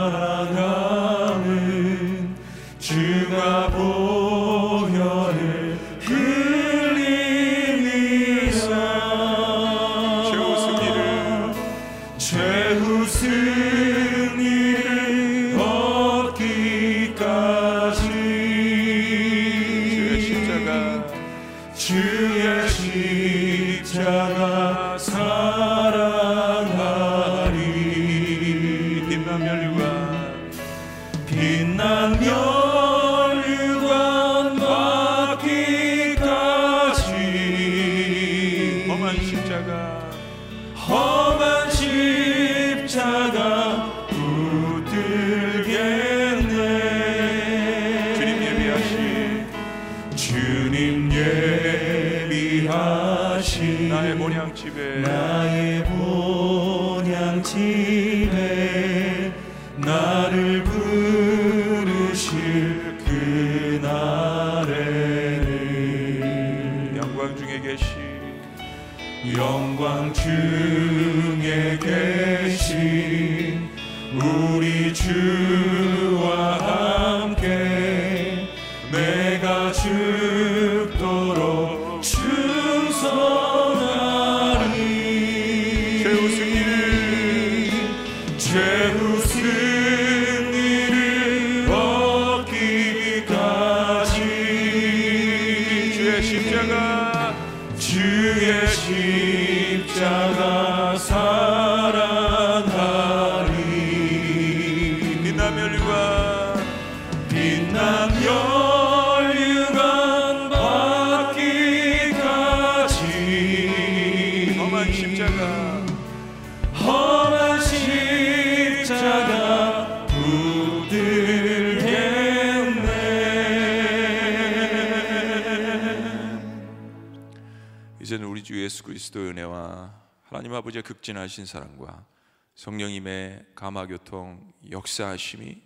예수 그리스도의 은혜와 하나님 아버지의 극진하신 사랑과 성령님의 감화교통 역사하심이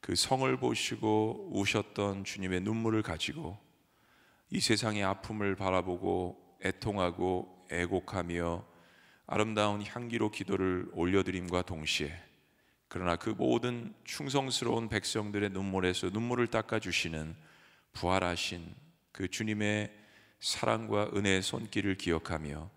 그 성을 보시고 우셨던 주님의 눈물을 가지고 이 세상의 아픔을 바라보고 애통하고 애곡하며 아름다운 향기로 기도를 올려드림과 동시에 그러나 그 모든 충성스러운 백성들의 눈물에서 눈물을 닦아주시는 부활하신 그 주님의 사랑과 은혜의 손길을 기억하며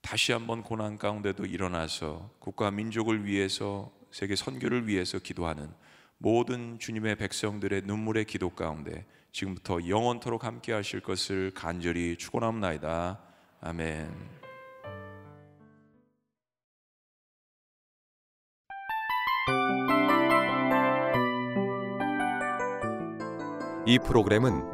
다시 한번 고난 가운데도 일어나서 국가 민족을 위해서 세계 선교를 위해서 기도하는 모든 주님의 백성들의 눈물의 기도 가운데 지금부터 영원토록 함께 하실 것을 간절히 축원합나이다. 아멘. 이 프로그램은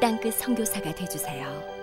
땅끝 선교사가 되주세요.